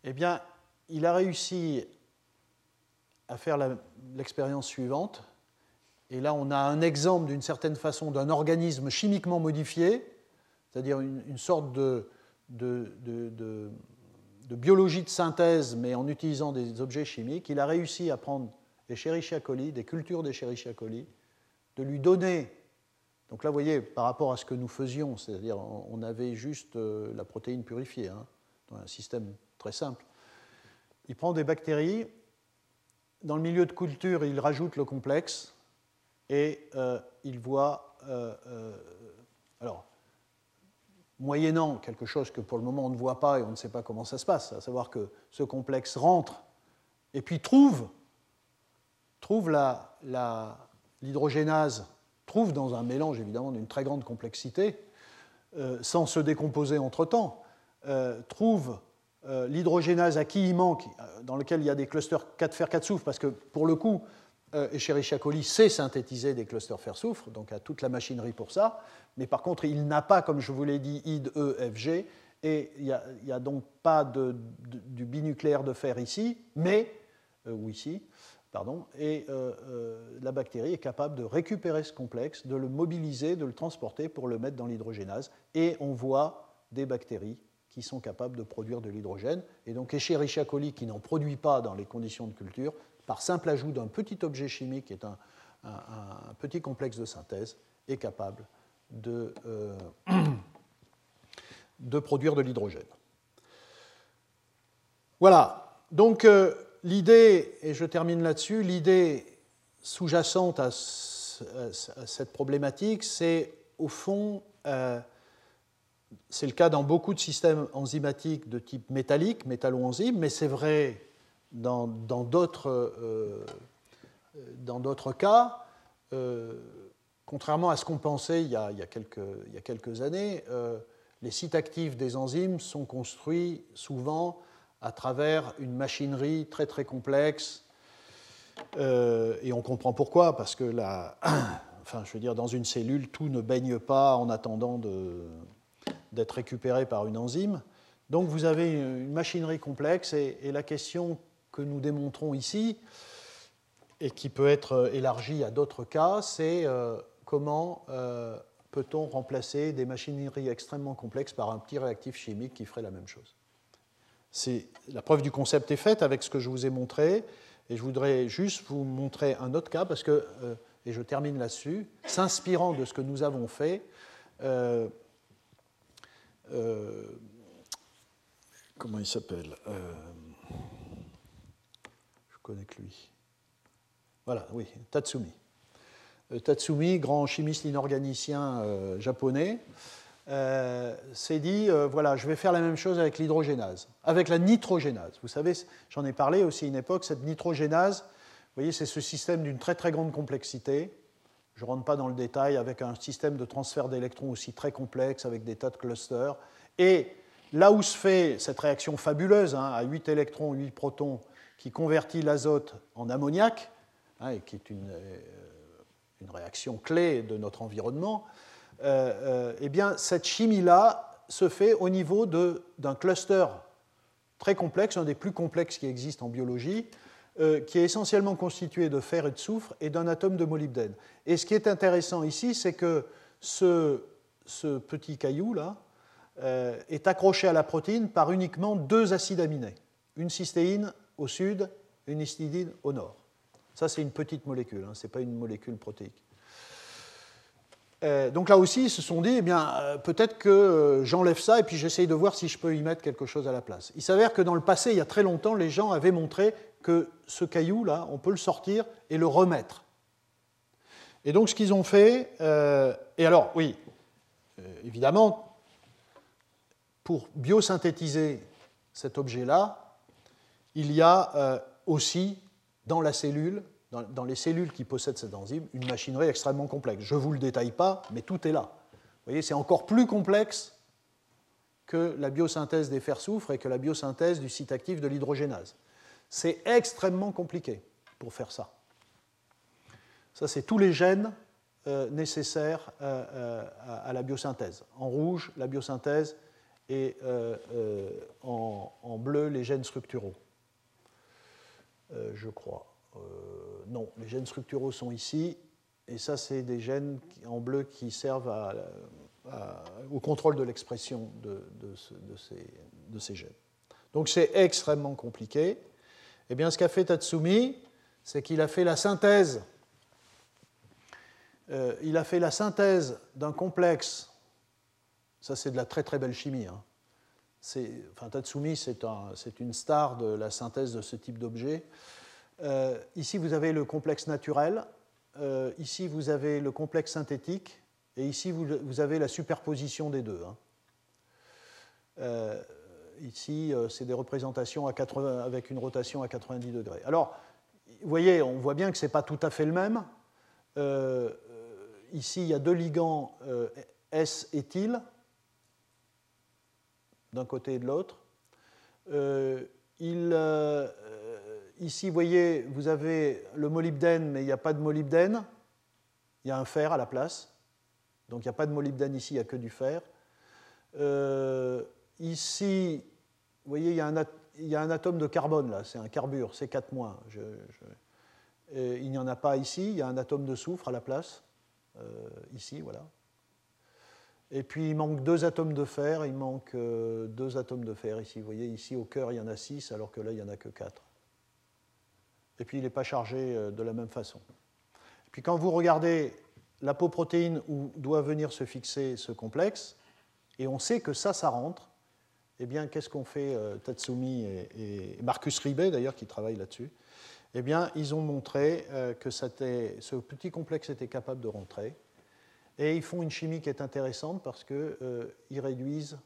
B: Eh bien, il a réussi à faire l'expérience suivante. Et là, on a un exemple d'une certaine façon d'un organisme chimiquement modifié, c'est-à-dire une, sorte de, biologie de synthèse, mais en utilisant des objets chimiques, il a réussi à prendre des Escherichia coli, des cultures d'Escherichia coli, de lui donner. Donc là, vous voyez, par rapport à ce que nous faisions, c'est-à-dire on avait juste euh, la protéine purifiée, hein, dans un système très simple. Il prend des bactéries, dans le milieu de culture, il rajoute le complexe et euh, il voit. Euh, alors, moyennant quelque chose que pour le moment on ne voit pas et on ne sait pas comment ça se passe, à savoir que ce complexe rentre et puis trouve, trouve l'hydrogénase, trouve dans un mélange évidemment d'une très grande complexité, sans se décomposer entre-temps, trouve l'hydrogénase à qui il manque, dans lequel il y a des clusters 4 fer 4 soufre, parce que pour le coup, Escherichia coli sait synthétiser des clusters fer-soufre, donc a toute la machinerie pour ça, mais par contre, il n'a pas, comme je vous l'ai dit, ID, E, et il n'y a, donc pas de, du binucléaire de fer ici, mais, ou ici, Pardon, et euh, euh, la bactérie est capable de récupérer ce complexe, de le mobiliser, de le transporter pour le mettre dans l'hydrogénase. Et on voit des bactéries qui sont capables de produire de l'hydrogène. Et donc Escherichia coli, qui n'en produit pas dans les conditions de culture, par simple ajout d'un petit objet chimique, qui est un, petit complexe de synthèse, est capable de, euh, produire de l'hydrogène. Voilà. Donc, l'idée, et je termine là-dessus, l'idée sous-jacente à, cette problématique, c'est au fond, euh, c'est le cas dans beaucoup de systèmes enzymatiques de type métallique, métallo-enzyme, mais c'est vrai dans d'autres euh, cas. Euh, contrairement à ce qu'on pensait il y, a, quelques, il y, a, quelques, années, les sites actifs des enzymes sont construits souvent à travers une machinerie très très complexe. Euh, et on comprend pourquoi, parce que la, enfin, je veux dire, dans une cellule, tout ne baigne pas en attendant d'être récupéré par une enzyme. Donc vous avez une machinerie complexe et, la question que nous démontrons ici, et qui peut être élargie à d'autres cas, c'est euh, comment euh, peut-on remplacer des machineries extrêmement complexes par un petit réactif chimique qui ferait la même chose la preuve du concept est faite avec ce que je vous ai montré. Et je voudrais juste vous montrer un autre cas, parce que, euh, et je termine là-dessus, s'inspirant de ce que nous avons fait, euh, euh, comment il s'appelle connais que lui. Voilà, oui, Tatsumi. Tatsumi, grand chimiste inorganicien japonais, euh, s'est dit, euh, voilà, je vais faire la même chose avec l'hydrogénase, avec la nitrogénase. Vous savez, j'en ai parlé aussi à une époque, cette nitrogénase, vous voyez, c'est ce système d'une très très grande complexité. Je ne rentre pas dans le détail, avec un système de transfert d'électrons aussi très complexe, avec des tas de clusters. Et là où se fait cette réaction fabuleuse, hein, à 8 électrons, 8 protons, qui convertit l'azote en ammoniac, hein, et qui est une, euh, une réaction clé de notre environnement, euh, euh, eh bien, cette chimie-là se fait au niveau d'un cluster très complexe, un des plus complexes qui existent en biologie, qui est essentiellement constitué de fer et de soufre et d'un atome de molybdène. Et ce qui est intéressant ici, c'est que ce, ce, petit caillou-là est accroché à la protéine par uniquement deux acides aminés, une cystéine au sud, une histidine au nord. Ça, c'est une petite molécule, hein, ce n'est pas une molécule protéique. Euh, donc là aussi, ils se sont dit, eh bien, euh, peut-être que euh, j'enlève ça et puis j'essaye de voir si je peux y mettre quelque chose à la place. Il s'avère que dans le passé, il y a très longtemps, les gens avaient montré que ce caillou-là, on peut le sortir et le remettre. Et donc ce qu'ils ont fait, et alors oui, évidemment, pour biosynthétiser cet objet-là, il y a aussi dans la cellule dans, les cellules qui possèdent cette enzyme, une machinerie extrêmement complexe. Je ne vous le détaille pas, mais tout est là. Vous voyez, c'est encore plus complexe que la biosynthèse des fers-soufre et que la biosynthèse du site actif de l'hydrogénase. C'est extrêmement compliqué pour faire ça. Ça, c'est tous les gènes euh, nécessaires euh, euh, à, la biosynthèse. En rouge, la biosynthèse, et en, bleu, les gènes structuraux, je crois. Euh, non, les gènes structuraux sont ici, et ça, c'est des gènes en bleu qui servent au contrôle de l'expression de, ces, gènes. Donc c'est extrêmement compliqué. Eh bien, ce qu'a fait Tatsumi, c'est qu'il a fait la synthèse. Euh, il a fait la synthèse d'un complexe. Ça, c'est de la très très belle chimie. Hein. Enfin, Tatsumi, c'est une star de la synthèse de ce type d'objet. Euh, ici, vous avez le complexe naturel, euh, ici, vous avez le complexe synthétique, et ici, vous, avez la superposition des deux. Hein. Euh, ici, c'est des représentations à 80, avec une rotation à 90 degrés. Alors, vous voyez, on voit bien que ce n'est pas tout à fait le même. ici, il y a deux ligands S-éthyl, d'un côté et de l'autre. ici, vous voyez, vous avez le molybdène, mais il n'y a pas de molybdène. Il y a un fer à la place. Donc il n'y a pas de molybdène ici, il n'y a que du fer. ici, vous voyez, il y, a un, atome de carbone là, c'est un carbure, c'est 4 moins. il n'y en a pas ici, il y a un atome de soufre à la place, euh, ici, voilà. Et puis il manque deux atomes de fer, il manque euh, deux atomes de fer ici. Vous voyez, ici au cœur, il y en a 6, alors que là, il n'y en a que 4. Et puis il n'est pas chargé euh, de la même façon. Et puis quand vous regardez l'apoprotéine où doit venir se fixer ce complexe, et on sait que ça, ça rentre, eh bien, qu'est-ce qu'ont fait Tatsumi et, Marcus Ribet, d'ailleurs, qui travaillent là-dessus? Eh bien, ils ont montré que ce petit complexe était capable de rentrer. Et ils font une chimie qui est intéressante parce qu'ils euh, réduisent,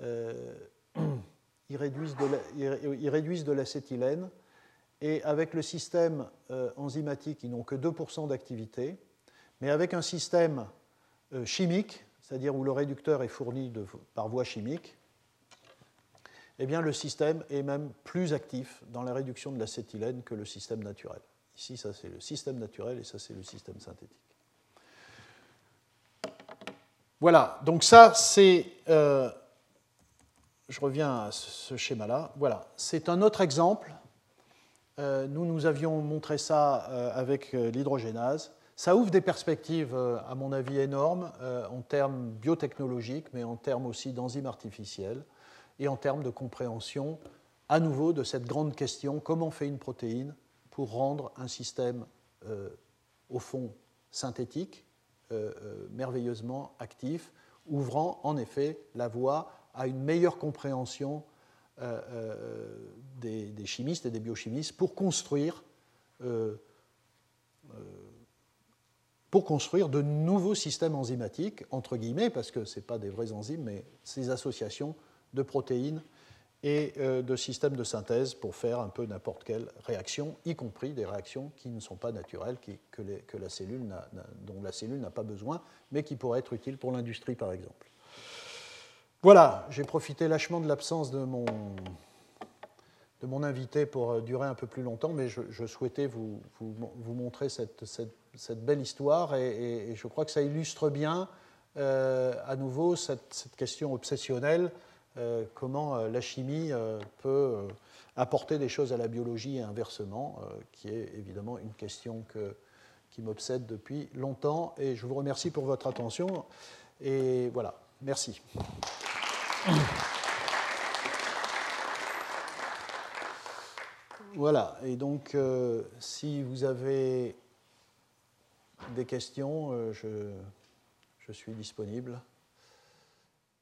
B: euh, réduisent de l'acétylène. Et avec le système euh, enzymatique, ils n'ont que 2% d'activité. Mais avec un système chimique, c'est-à-dire où le réducteur est fourni par voie chimique, eh bien, le système est même plus actif dans la réduction de l'acétylène que le système naturel. Ici, ça c'est le système naturel et ça c'est le système synthétique. Voilà, donc ça c'est, euh, je reviens à ce schéma-là, voilà, c'est un autre exemple. Euh, nous, nous avions montré ça euh, avec l'hydrogénase. Ça ouvre des perspectives, à mon avis, énormes en termes biotechnologiques, mais en termes aussi d'enzymes artificielles et en termes de compréhension, à nouveau, de cette grande question comment fait une protéine pour rendre un système, au fond, synthétique, merveilleusement actif, ouvrant en effet la voie à une meilleure compréhension euh, des, chimistes et des biochimistes pour construire, pour construire de nouveaux systèmes enzymatiques, entre guillemets, parce que ce pas des vrais enzymes, mais ces associations de protéines et euh, de systèmes de synthèse pour faire un peu n'importe quelle réaction, y compris des réactions qui ne sont pas naturelles, que, la cellule dont la cellule n'a pas besoin, mais qui pourraient être utiles pour l'industrie, par exemple. Voilà, j'ai profité lâchement de l'absence de mon, de mon invité pour euh, durer un peu plus longtemps, mais je, souhaitais vous, vous, montrer cette, cette, belle histoire et, je crois que ça illustre bien euh, à nouveau cette, question obsessionnelle euh, comment euh, la chimie euh, peut apporter des choses à la biologie et inversement, qui est évidemment une question qui m'obsède depuis longtemps. Et je vous remercie pour votre attention. Et voilà, merci. Voilà, et donc si vous avez des questions, je suis disponible.